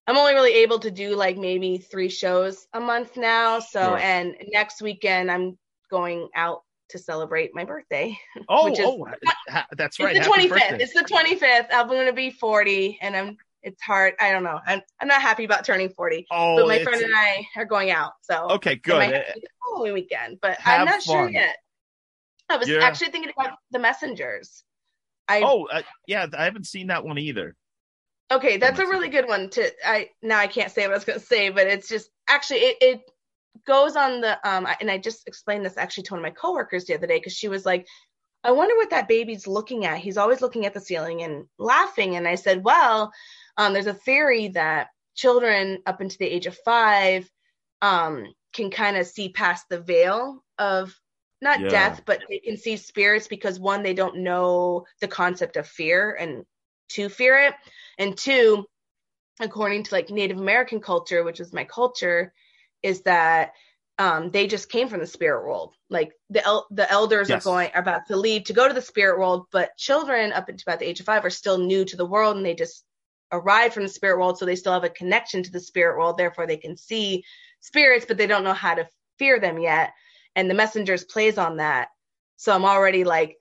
I'm only really able to do like maybe three shows a month now. So, sure. and next weekend I'm going out to celebrate my birthday. Oh, which is, oh that's right. It's the 25th. It's the 25th. I'm going to be 40 and I'm it's hard. I don't know. I'm I'm not happy about turning 40. Oh, but my friend and I are going out. So okay, good. Following weekend, but I'm not fun. sure yet. I was yeah. actually thinking about the messengers. I oh uh, yeah, I haven't seen that one either. Okay, that's a really good one. To I now I can't say what I was going to say, but it's just actually it, it goes on the um and I just explained this actually to one of my coworkers the other day because she was like, I wonder what that baby's looking at. He's always looking at the ceiling and laughing. And I said, Well, um, there's a theory that children up into the age of five um, can kind of see past the veil of not Yeah. death, but they can see spirits because one, they don't know the concept of fear and to fear it. And two, according to like Native American culture, which is my culture, is that um, they just came from the spirit world. Like the el- the elders Yes. are going are about to leave to go to the spirit world, but children up until about the age of five are still new to the world, and they just arrived from the spirit world, so they still have a connection to the spirit world. Therefore, they can see spirits, but they don't know how to fear them yet. And the messengers plays on that. So I'm already like,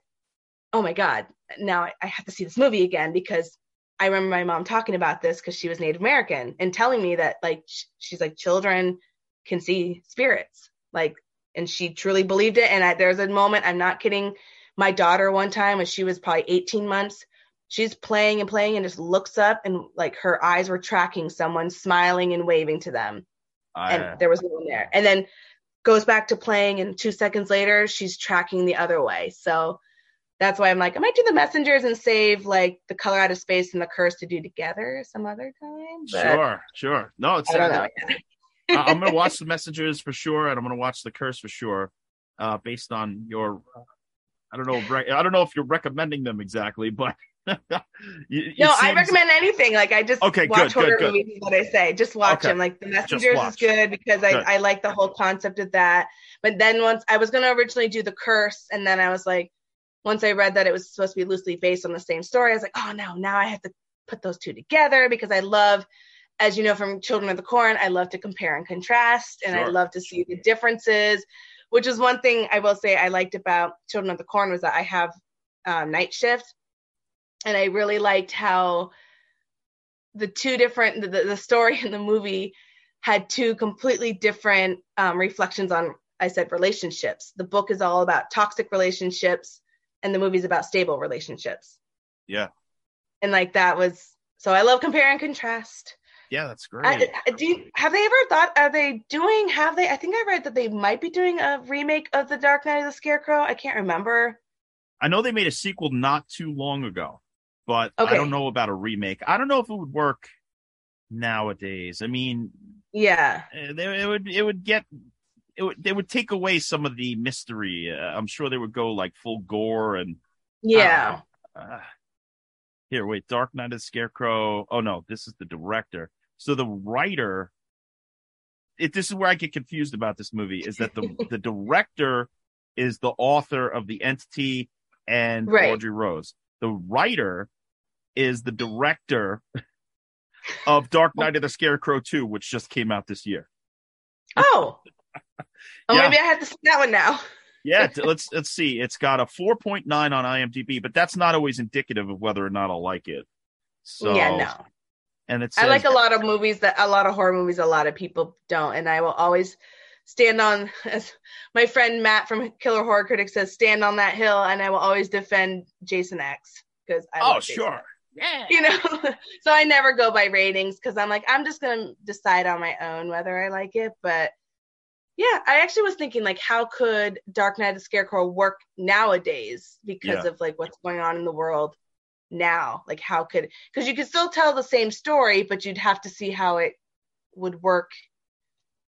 oh my god, now I, have to see this movie again because I remember my mom talking about this because she was Native American and telling me that like sh- she's like children can see spirits like and she truly believed it and I, there's a moment I'm not kidding my daughter one time when she was probably 18 months she's playing and playing and just looks up and like her eyes were tracking someone smiling and waving to them I, and there was no one there. And then goes back to playing, and two seconds later, she's tracking the other way. So that's why I'm like, I might do the messengers and save like the color out of space and the curse to do together some other time. But sure, sure. No, it's I don't know. I- I'm gonna watch the messengers for sure, and I'm gonna watch the curse for sure, uh, based on your. I don't know. I don't know if you're recommending them exactly, but you, No, I recommend anything. Like I just Okay, watch good, good, horror good. movies. Is what I say. Just watch Okay. them. Like the Messengers is good because I Good. I like the whole concept of that. But then once I was gonna originally do the Curse, and then I was like, once I read that it was supposed to be loosely based on the same story, I was like, oh no, now I have to put those two together because I love. As you know from Children of the Corn, I love to compare and contrast, and I love to see the differences. Which is one thing I will say I liked about Children of the Corn was that I have um, night shift, and I really liked how the two different the, the story in the movie had two completely different um, reflections on I said relationships. The book is all about toxic relationships, and the movie's about stable relationships. Yeah. And like that was so I love compare and contrast. Yeah, that's great. I, do you, have they ever thought? Are they doing? Have they? I think I read that they might be doing a remake of the Dark Night of the Scarecrow. I can't remember. I know they made a sequel not too long ago, but I don't know about a remake. I don't know if it would work nowadays. I mean, Yeah. eh, it would it would get it would they would take away some of the mystery. Uh, I'm sure they would go like full gore and Yeah. uh, here. Wait, Dark Night of the Scarecrow. Oh no, this is the director. So the writer. It, this is where I get confused about this movie. Is that the the director is the author of the entity and Right. Audrey Rose. The writer is the director of Dark Night of the Scarecrow 2, which just came out this year. Oh. Oh, maybe I have to see that one now. Yeah, let's let's see. It's got a 4.9 on IMDb, but that's not always indicative of whether or not I'll like it. So yeah, no. And it's I like a lot of movies that a lot of horror movies a lot of people don't, and I will always stand on as my friend Matt from Killer Horror Critics says, stand on that hill, and I will always defend Jason X because I Oh, sure. X. Yeah. You know, so I never go by ratings because I'm like I'm just gonna decide on my own whether I like it. But yeah, I actually was thinking like how could Dark Night of the Scarecrow work nowadays because Yeah. of like what's going on in the world now. Like how could because you could still tell the same story, but you'd have to see how it would work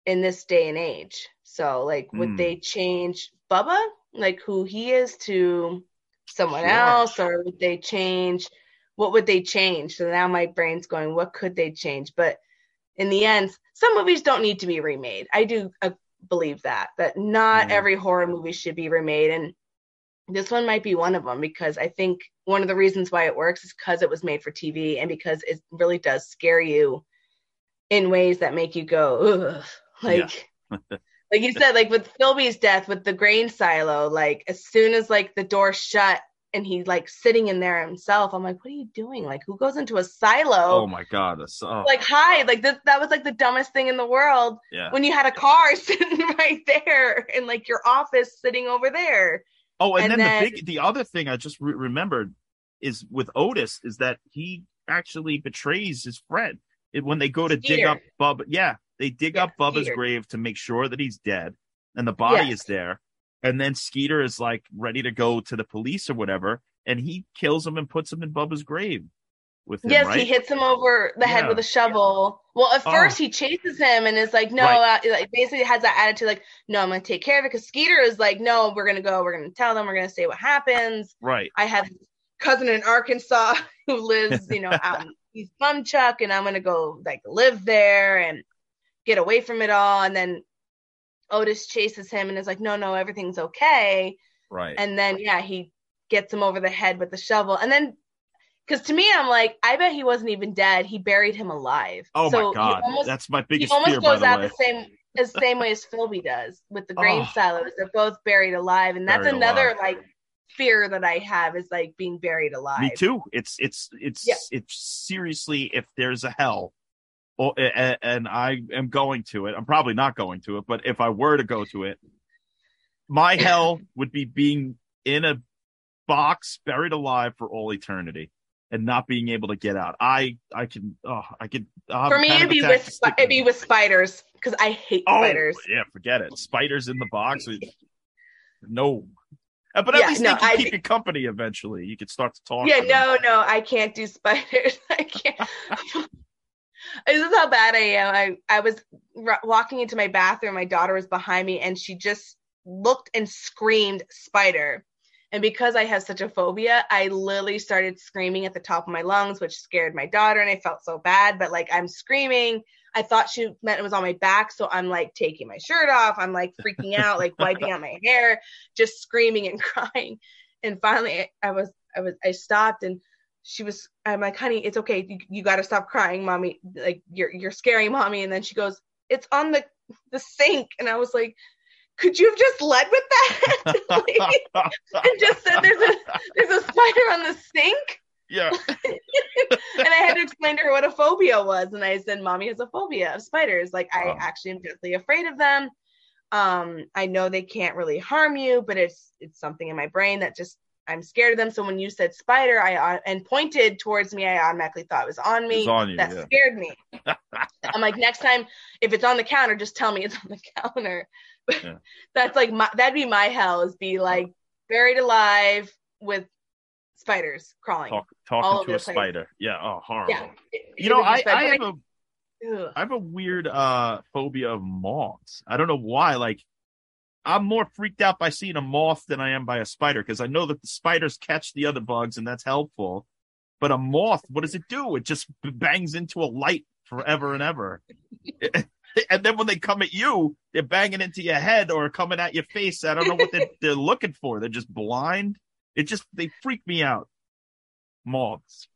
in this day and age. So like would Hmm. they change Bubba, like who he is to someone Sure. else, or would they change what would they change? So now my brain's going, what could they change? But in the end, some movies don't need to be remade. I do uh, believe that that not Mhm. every horror movie should be remade, and this one might be one of them because I think one of the reasons why it works is because it was made for TV and because it really does scare you in ways that make you go, Ugh. like. like you said, like with Philby's death with the grain silo, like as soon as like the door shut and he's like sitting in there himself, I'm like, what are you doing? Like who goes into a silo? Oh my god. Oh, like hide like this that was like the dumbest thing in the world yeah. when you had a car sitting right there and like your office sitting over there Oh, and, and then, then- the big, the other thing I just re- remembered is with Otis is that he actually betrays his friend it, when they go to dig up Bubba. Yeah, they dig Yeah, up Bubba's Skeeter. grave to make sure that he's dead, and the body Yes. is there. And then Skeeter is like ready to go to the police or whatever, and he kills him and puts him in Bubba's grave with him. Yes, right? he hits him over the head with a shovel. Well, at Oh. first he chases him and is like, "No," Right. uh, like basically has that attitude, like, "No, I'm gonna take care of it." Because Skeeter is like, "No, we're gonna go. We're gonna tell them. We're gonna say what happens." right. I have cousin in Arkansas who lives, you know, out in East Bumchuck, and I'm gonna go like live there and get away from it all. And then Otis chases him and is like, "No, no, everything's okay." Right. And then yeah, he gets him over the head with the shovel, and then. Because to me, I'm like, I bet he wasn't even dead. He buried him alive. oh so my god, almost, that's my biggest he almost fear. Goes the out way, the same the same way as Philby does with the grain Oh. silos. They're both buried alive, and that's another alive. like fear that I have is like being buried alive. Me too. It's it's it's Yeah. it's seriously if there's a hell, or, and I am going to it. I'm probably not going to it, but if I were to go to it, my hell would be being in a box buried alive for all eternity and not being able to get out. I I can oh I could For me, it'd be with thinking it'd be with spiders because I hate Oh, spiders. yeah, forget it. Spiders in the box. No. Uh, But at Yeah, least no, they can I- keep you company eventually. You can start to talk. Yeah, to no, no, I can't do spiders. I can't. this is how bad I am. I I was r- walking into my bathroom. My daughter was behind me, and she just looked and screamed spider. And because I have such a phobia, I literally started screaming at the top of my lungs, which scared my daughter, and I felt so bad. But like I'm screaming. I thought she meant it was on my back, so I'm like taking my shirt off. I'm like freaking out, like wiping out my hair, just screaming and crying. And finally, I- I was, I was, I stopped, and she was. I'm like, honey, it's okay. You, you got to stop crying, mommy. Like you're, you're scaring mommy. And then she goes, it's on the, the sink. And I was like, could you have just led with that? Like, and just said there's a, there's a spider on the sink. yeah. and I had to explain to her what a phobia was. And I said, Mommy has a phobia of spiders. Like, I Oh. actually am deathly afraid of them. Um, I know they can't really harm you, but it's it's something in my brain that just I'm scared of them. So when you said spider, I uh, and pointed towards me, I automatically thought it was on me. On you, that yeah. scared me. I'm like, next time if it's on the counter, just tell me it's on the counter. Yeah. That's like my that'd be my hell is be like buried alive with spiders crawling. Talk, talking to a place. spider. Yeah. Oh, horrible. Yeah. It- You it know, I, I have a ugh. I have a weird uh phobia of moths. I don't know why. Like I'm more freaked out by seeing a moth than I am by a spider because I know that the spiders catch the other bugs and that's helpful. But a moth, what does it do? It just bangs into a light forever and ever. and then when they come at you, they're banging into your head or coming at your face. I don't know what they're, they're looking for. They're just blind. It just they freak me out. Moths.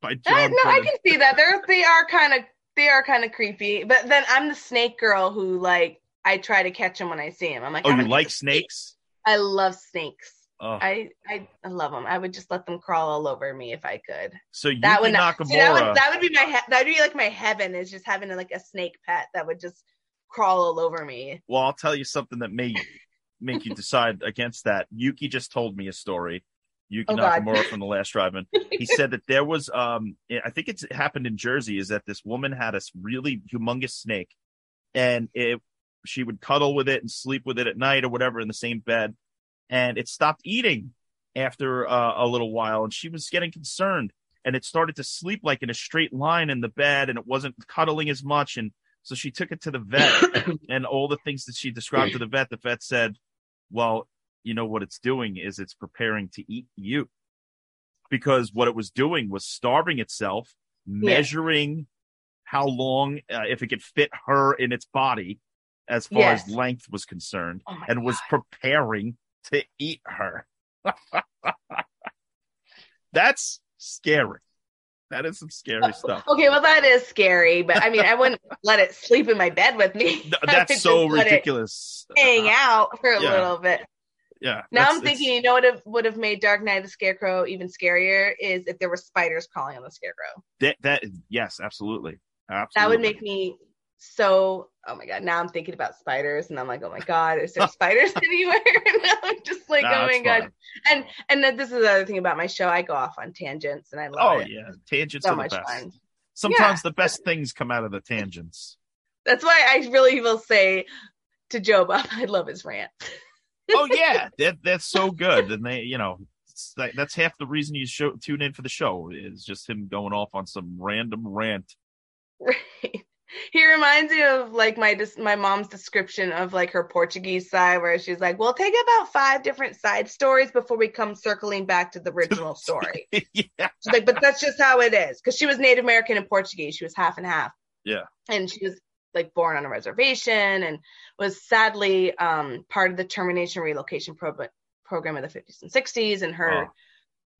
By uh, John I, no, I can see that. They're they are kind of they are kind of creepy. But then I'm the snake girl who like I try to catch them when I see them. I'm like, Oh, you like snakes? I love snakes. Oh. I, I I love them. I would just let them crawl all over me if I could. So That would not. See, that would that would be my he- that would be like my heaven is just having like a snake pet that would just crawl all over me. well, I'll tell you something that may make you decide against that. Yuki just told me a story. Yuki Oh. Nakamura from the last drive-in. He said that there was, um, I think it's it happened in Jersey. Is that this woman had a really humongous snake, and it she would cuddle with it and sleep with it at night or whatever in the same bed, and it stopped eating after uh, a little while, and she was getting concerned, and it started to sleep like in a straight line in the bed, and it wasn't cuddling as much, and so she took it to the vet, and all the things that she described to the vet, the vet said, "Well, you know what it's doing is it's preparing to eat you." Because what it was doing was starving itself, measuring how long, uh, if it could fit her in its body, as far Yes. as length was concerned, Oh and was preparing to eat her. That's scary. That is some scary oh, stuff. Okay, well that is scary, but I mean I wouldn't let it sleep in my bed with me. Th- That's so just let it ridiculous. Hang uh-huh. out for a Yeah. little bit. Yeah. Now I'm it's- thinking, you know what have, would have made Dark Night of the Scarecrow even scarier is if there were spiders crawling on the Scarecrow. that, that yes, absolutely. Absolutely. That would make me so. Oh my god! Now I'm thinking about spiders, and I'm like, oh my god, is there spiders anywhere? and I'm just like, Nah, oh my god. And and then this is the other thing about my show. I go off on tangents, and I love Oh it. yeah, tangents so are the best. fun. Sometimes the best things come out of the tangents. That's why I really will say to Joe Bob, I love his rant. oh yeah, that that's so good, and they, you know, that, that's half the reason you show tune in for the show is just him going off on some random rant. Right. He reminds me of like my my mom's description of like her Portuguese side, where she's like, "We'll take about five different side stories before we come circling back to the original story." yeah. She's like, "But that's just how it is," because she was Native American and Portuguese. She was half and half. Yeah. And she was like born on a reservation and was sadly um, part of the termination relocation pro- program of the 50s and 60s. And her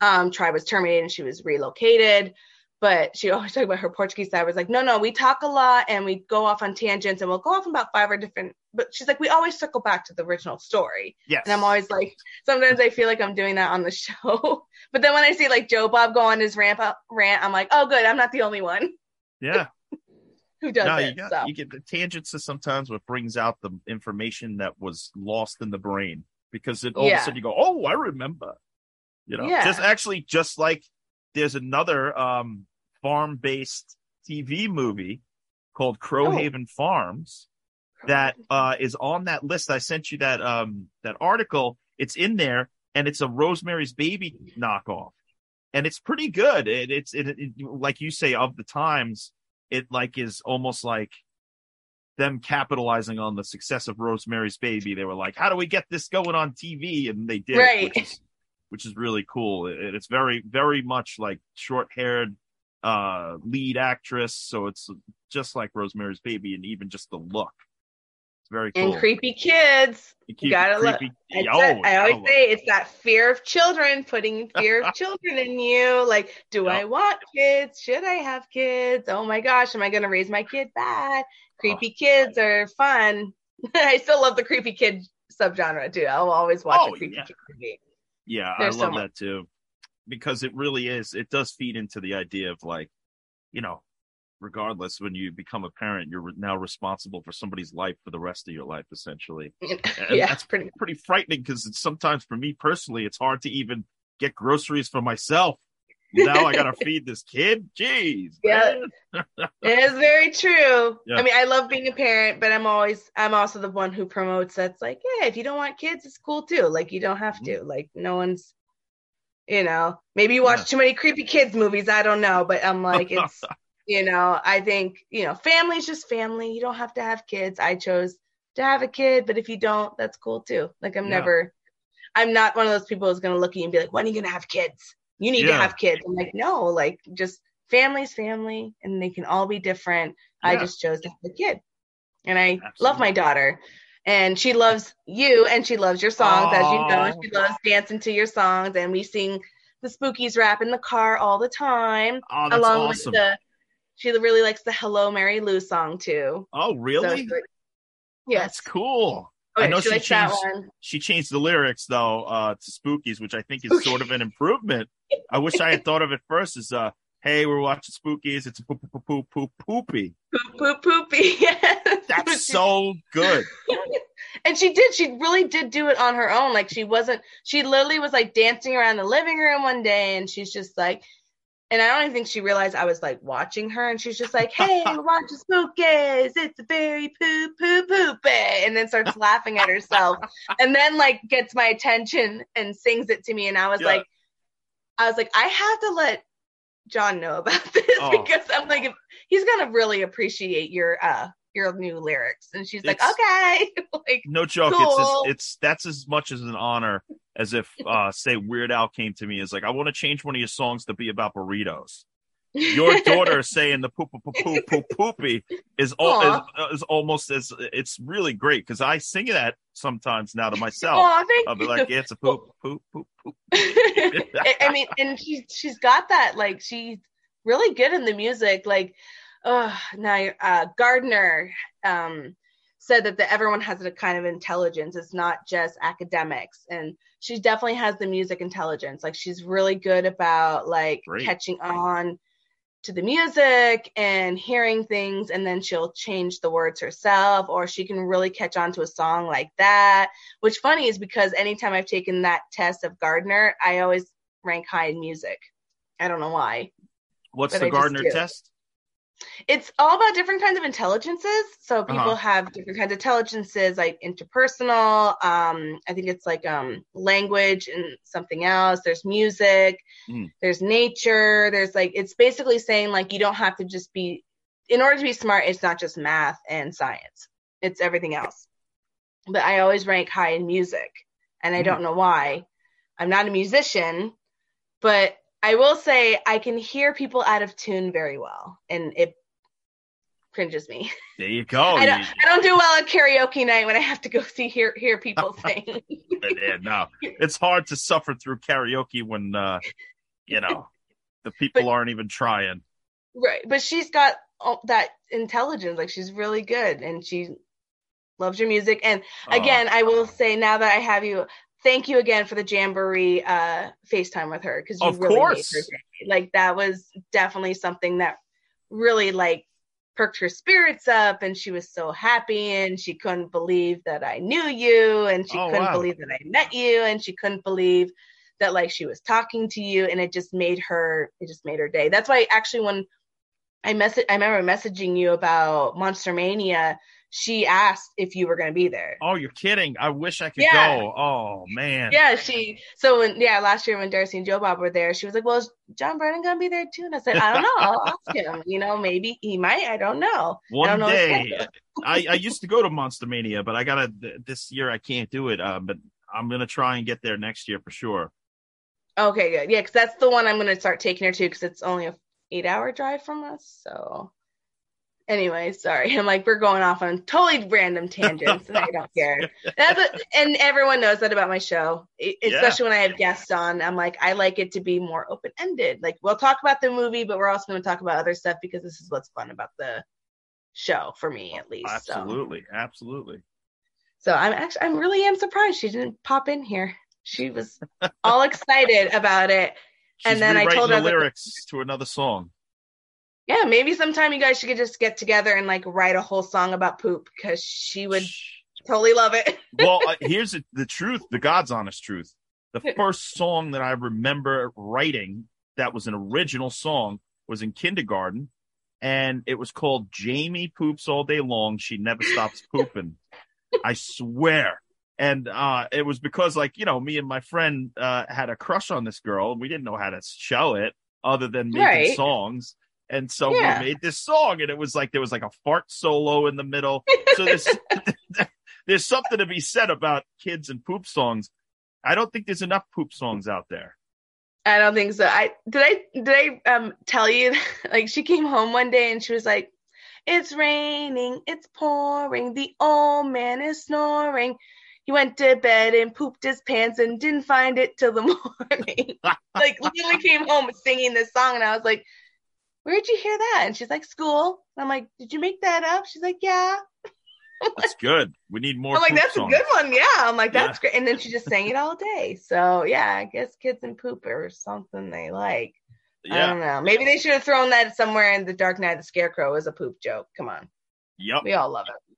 oh. um, tribe was terminated and she was relocated but she always talked about her Portuguese side. I was like, no, no, we talk a lot and we go off on tangents and we'll go off about five or different. But she's like, we always circle back to the original story. Yes. And I'm always like, sometimes I feel like I'm doing that on the show. but then when I see like Joe Bob go on his ramp up rant, I'm like, oh, good, I'm not the only one. Yeah. Who does no, it? You, got, so. you get the tangents is sometimes what brings out the information that was lost in the brain because it all Yeah. of a sudden you go, oh, I remember. You know, Yeah. just actually just like there's another um, farm-based TV movie called Crowhaven Farms that uh, is on that list. I sent you that um, that article. It's in there, and it's a Rosemary's Baby knockoff, and it's pretty good. It, it's it, it, like you say of the times. It like is almost like them capitalizing on the success of Rosemary's Baby. They were like, "How do we get this going on TV?" And they did, Right. which is which is really cool. It, it's very very much like short-haired uh lead actress, so it's just like Rosemary's Baby, and even just the look. It's very cool. And creepy kids. You keep gotta look- creepy. It's Oh, that- I always oh, say it's that fear of children, putting fear of children in you. Like, do I want kids? Should I have kids? Oh my gosh, am I going to raise my kid bad? Creepy kids are fun. I still love the creepy kid subgenre too. I'll always watch Oh, a creepy yeah. kid movie. Yeah, There's I love much. that too. Because it really is, it does feed into the idea of like, you know, regardless, when you become a parent, you're now responsible for somebody's life for the rest of your life, essentially. And yeah, that's pretty. pretty frightening because it's sometimes for me personally, it's hard to even get groceries for myself. Now I gotta feed this kid. Jeez. Yeah. It is very true. Yeah. I mean, I love being a parent, but I'm always I'm also the one who promotes that's like, yeah, if you don't want kids, it's cool too. Like you don't have mm-hmm. to. Like no one's you know, maybe you watch Yeah. too many creepy kids movies, I don't know, but I'm like it's you know, I think, you know, family's just family. You don't have to have kids. I chose to have a kid, but if you don't, that's cool too. Like I'm Yeah. never I'm not one of those people who's gonna look at you and be like, when are you gonna have kids? You need to have kids. I'm like, no, like just family's family and they can all be different. I just chose to have a kid. And I love my daughter. And she loves you and she loves your songs, as you know. She loves dancing to your songs and we sing the spookies rap in the car all the time. Oh, that's along awesome. with the she really likes the Hello Mary Lou song too. oh, really? yes. That's cool. Oh, I know she she changed- She changed the lyrics though uh, to Spookies, which I think is sort of an improvement. I wish I had thought of it first as uh, "Hey, we're watching Spookies. It's poop poop poop poop poopy." Poop poop poopy. Yes. That's so good. and she did she really did do it on her own like she wasn't she literally was like dancing around the living room one day and she's just like and i don't even think she realized i was like watching her and she's just like hey we're watching spookies it's a very poop poop poopy and then starts laughing at herself and then like gets my attention and sings it to me and i was Yeah. like i was like i have to let john know about this Oh. because i'm like he's gonna really appreciate your uh your new lyrics and she's like okay like No joke. Cool. It's it's that's as much as an honor as if uh, say Weird Al came to me as like I want to change one of your songs to be about burritos. Your daughter saying the poop poop poop poop poopy is, al- is is almost as it's really great because I sing that sometimes now to myself. oh thank I'll be like, yeah, it's a poop poop poop poop. I mean, and she's she's got that like she's really good in the music. Like, uh, now uh, Gardner um, said that the, everyone has a kind of intelligence. It's not just academics, and she definitely has the music intelligence. Like, she's really good about like Great. catching on to the music and hearing things and then she'll change the words herself or she can really catch on to a song like that which funny is because anytime i've taken that test of gardner i always rank high in music i don't know why What's But the I Gardner test? It's all about different kinds of intelligences. So people Uh-huh. have different kinds of intelligences, like interpersonal. Um, I think it's like um, language and something else. There's music. Mm. There's nature. There's like it's basically saying like you don't have to just be. In order to be smart, it's not just math and science. It's everything else. But I always rank high in music, and I Mm. don't know why. I'm not a musician, but I will say I can hear people out of tune very well, and it cringes me. There you go. I don't, I don't do well at karaoke night when I have to go see hear hear people sing. yeah, no, it's hard to suffer through karaoke when uh, you know the people But- aren't even trying. right, but she's got all that intelligence. Like she's really good, and she loves your music. And Oh, again, I will say now that I have you, thank you again for the Jamboree uh, FaceTime with her because you Of really course. her. Like that was definitely something that really like perked her spirits up, and she was so happy, and she couldn't believe that I knew you, and she Oh, couldn't wow. believe that I met you, and she couldn't believe that like she was talking to you, and it just made her it just made her day. That's why actually when I message I remember messaging you about Monster Mania. She asked if you were going to be there. oh, you're kidding! I wish I could Yeah. go. Oh man. Yeah, she. So when yeah, last year when Darcy and Joe Bob were there, she was like, "Well, is John Brennan gonna be there too?" And I said, "I don't know. I'll ask him. You know, maybe he might. I don't know." I One don't know day. I, I used to go to Monster Mania, but I gotta this year I can't do it. Uh, but I'm gonna try and get there next year for sure. Okay, good. Yeah, because that's the one I'm gonna start taking her to because it's only a eight hour drive from us. So. Anyway, sorry. I'm like we're going off on totally random tangents, and I don't care. That's and everyone knows that about my show, Yeah. especially when I have guests on. I'm like, I like it to be more open ended. Like we'll talk about the movie, but we're also going to talk about other stuff because this is what's fun about the show for me, at least. So, Absolutely, absolutely. so I'm actually, I'm really am surprised she didn't pop in here. She was all excited about it. She's And then I told her that- lyrics to another song. Yeah, maybe sometime you guys should just get together and like write a whole song about poop because she would totally love it. well, uh, here's the, the truth, the God's honest truth. The first song that I remember writing that was an original song was in kindergarten, and it was called Jamie Poops All Day Long. She never stops pooping. I swear. And uh, it was because, like, you know, me and my friend uh, had a crush on this girl, and we didn't know how to show it other than making Right. songs. And so Yeah. we made this song, and it was like there was like a fart solo in the middle. So there's there's something to be said about kids and poop songs. I don't think there's enough poop songs out there. I don't think so. I did I did I um tell you like she came home one day and she was like, It's raining, it's pouring, the old man is snoring. He went to bed and pooped his pants and didn't find it till the morning. like literally came home singing this song and I was like, Where'd you hear that? And she's like, School. And I'm like, Did you make that up? She's like, Yeah. That's good. We need more. I'm like, that's songs. a good one. Yeah. I'm like, Yeah. that's great. And then she just sang it all day. So yeah, I guess kids and poop are something they like. I don't know. Maybe they should have thrown that somewhere in the Dark Night the Scarecrow as a poop joke. Come on. Yep. We all love it.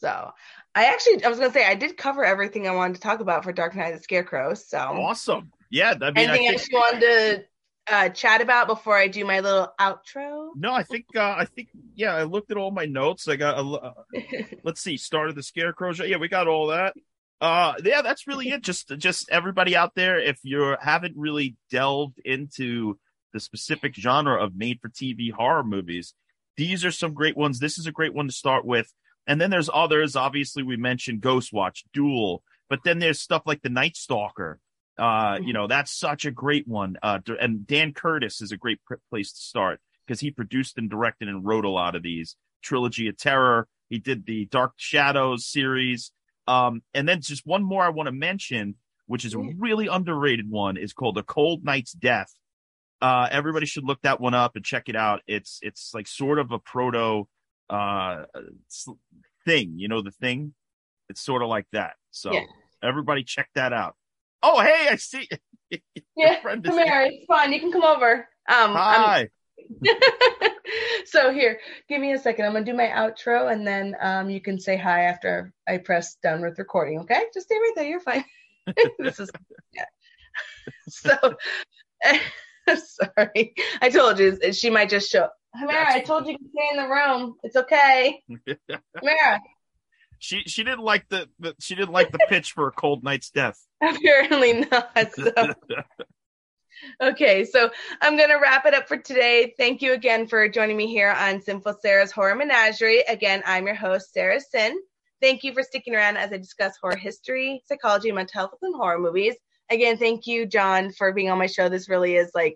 So I actually I was gonna say I did cover everything I wanted to talk about for Dark Night the Scarecrow. So Awesome. Yeah. I mean, I anything think, else you wanted to uh, chat about before I do my little outro? no, I think, uh, I think, yeah, I looked at all my notes. I got, a, uh, let's see, started the Scarecrow show. Yeah, we got all that. Uh, yeah, that's really it. Just, just everybody out there, if you haven't really delved into the specific genre of made-for-TV horror movies, these are some great ones. This is a great one to start with. And then there's others. Obviously, we mentioned Ghostwatch, Duel, but then there's stuff like The Night Stalker. Uh, you know, that's such a great one. Uh, and Dan Curtis is a great place to start because he produced and directed and wrote a lot of these. Trilogy of Terror. He did the Dark Shadows series. Um, and then just one more I want to mention, which is a really underrated one, is called The Cold Night's Death. Uh, everybody should look that one up and check it out. It's it's like sort of a proto uh thing, you know, the thing. It's sort of like that. So Yeah. everybody check that out. Oh, hey, I see. Yeah, friend come here. It's fine. You can come over. Um, Hi. so here, give me a second. I'm gonna do my outro, and then um, you can say hi after I press done with recording. Okay? Just stay right there. You're fine. this is yeah. So sorry, I told you she might just show Mara, I told you to stay in the room. It's okay. Mara. She she didn't like the, the she didn't like the pitch for a cold night's death. Apparently not. So. okay, so I'm gonna wrap it up for today. Thank you again for joining me here on Sinful Sarah's Horror Menagerie. Again, I'm your host, Sarah Sin. Thank you for sticking around as I discuss horror history, psychology, mental health, and horror movies. Again, thank you, John, for being on my show. This really is like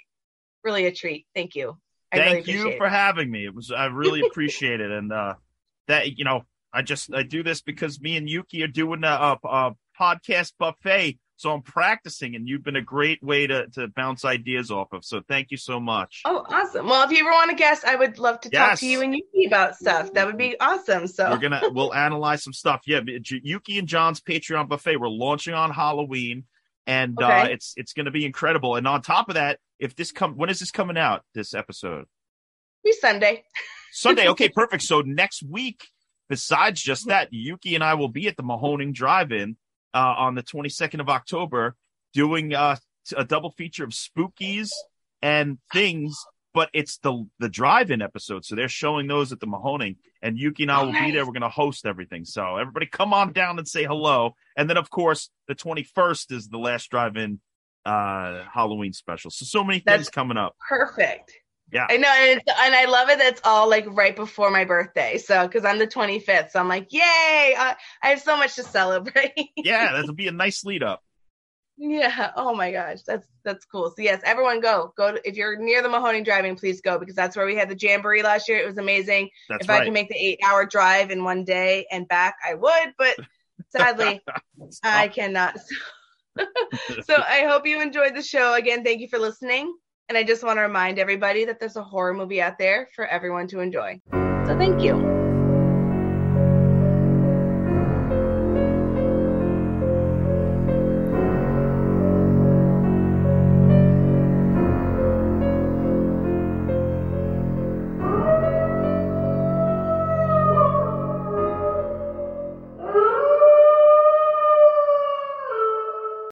really a treat. Thank you. I thank really you for it. having me. It was I really appreciate it, and uh, that you know I just I do this because me and Yuki are doing a, a, a podcast buffet so I'm practicing, and you've been a great way to, to bounce ideas off of. So thank you so much. Oh, awesome. Well, if you ever want to guest, I would love to yes. talk to you and Yuki about stuff. That would be awesome. So we're gonna we'll analyze some stuff. Yeah, Yuki and John's Patreon buffet. We're launching on Halloween, and uh, okay. uh, it's it's gonna be incredible. And on top of that, if this come when is this coming out? This episode? Be Sunday. Sunday. Okay, perfect. So next week, besides just that, Yuki and I will be at the Mahoning Drive-In uh, on the 22nd of October doing uh, a double feature of spookies and things, but it's the the drive-in episode. So they're showing those at the Mahoning, and Yuki and I will be there. We're going to host everything. So everybody come on down and say hello. And then of course the 21st is the last drive-in uh Halloween special. So so many things That's coming up. Perfect. Yeah. I know. And, and, I love it. That's all like right before my birthday. So, cause I'm the 25th. So I'm like, yay. I, I have so much to celebrate. yeah. That'll be a nice lead up. Yeah. Oh my gosh. That's, that's cool. So yes, everyone go, go. To, if you're near the Mahoning Drive-In, please go because that's where we had the Jamboree last year. It was amazing. That's if right. I can make the eight hour drive in one day and back, I would, but sadly I cannot. so I hope you enjoyed the show. Again, thank you for listening. And I just want to remind everybody that there's a horror movie out there for everyone to enjoy. So thank you.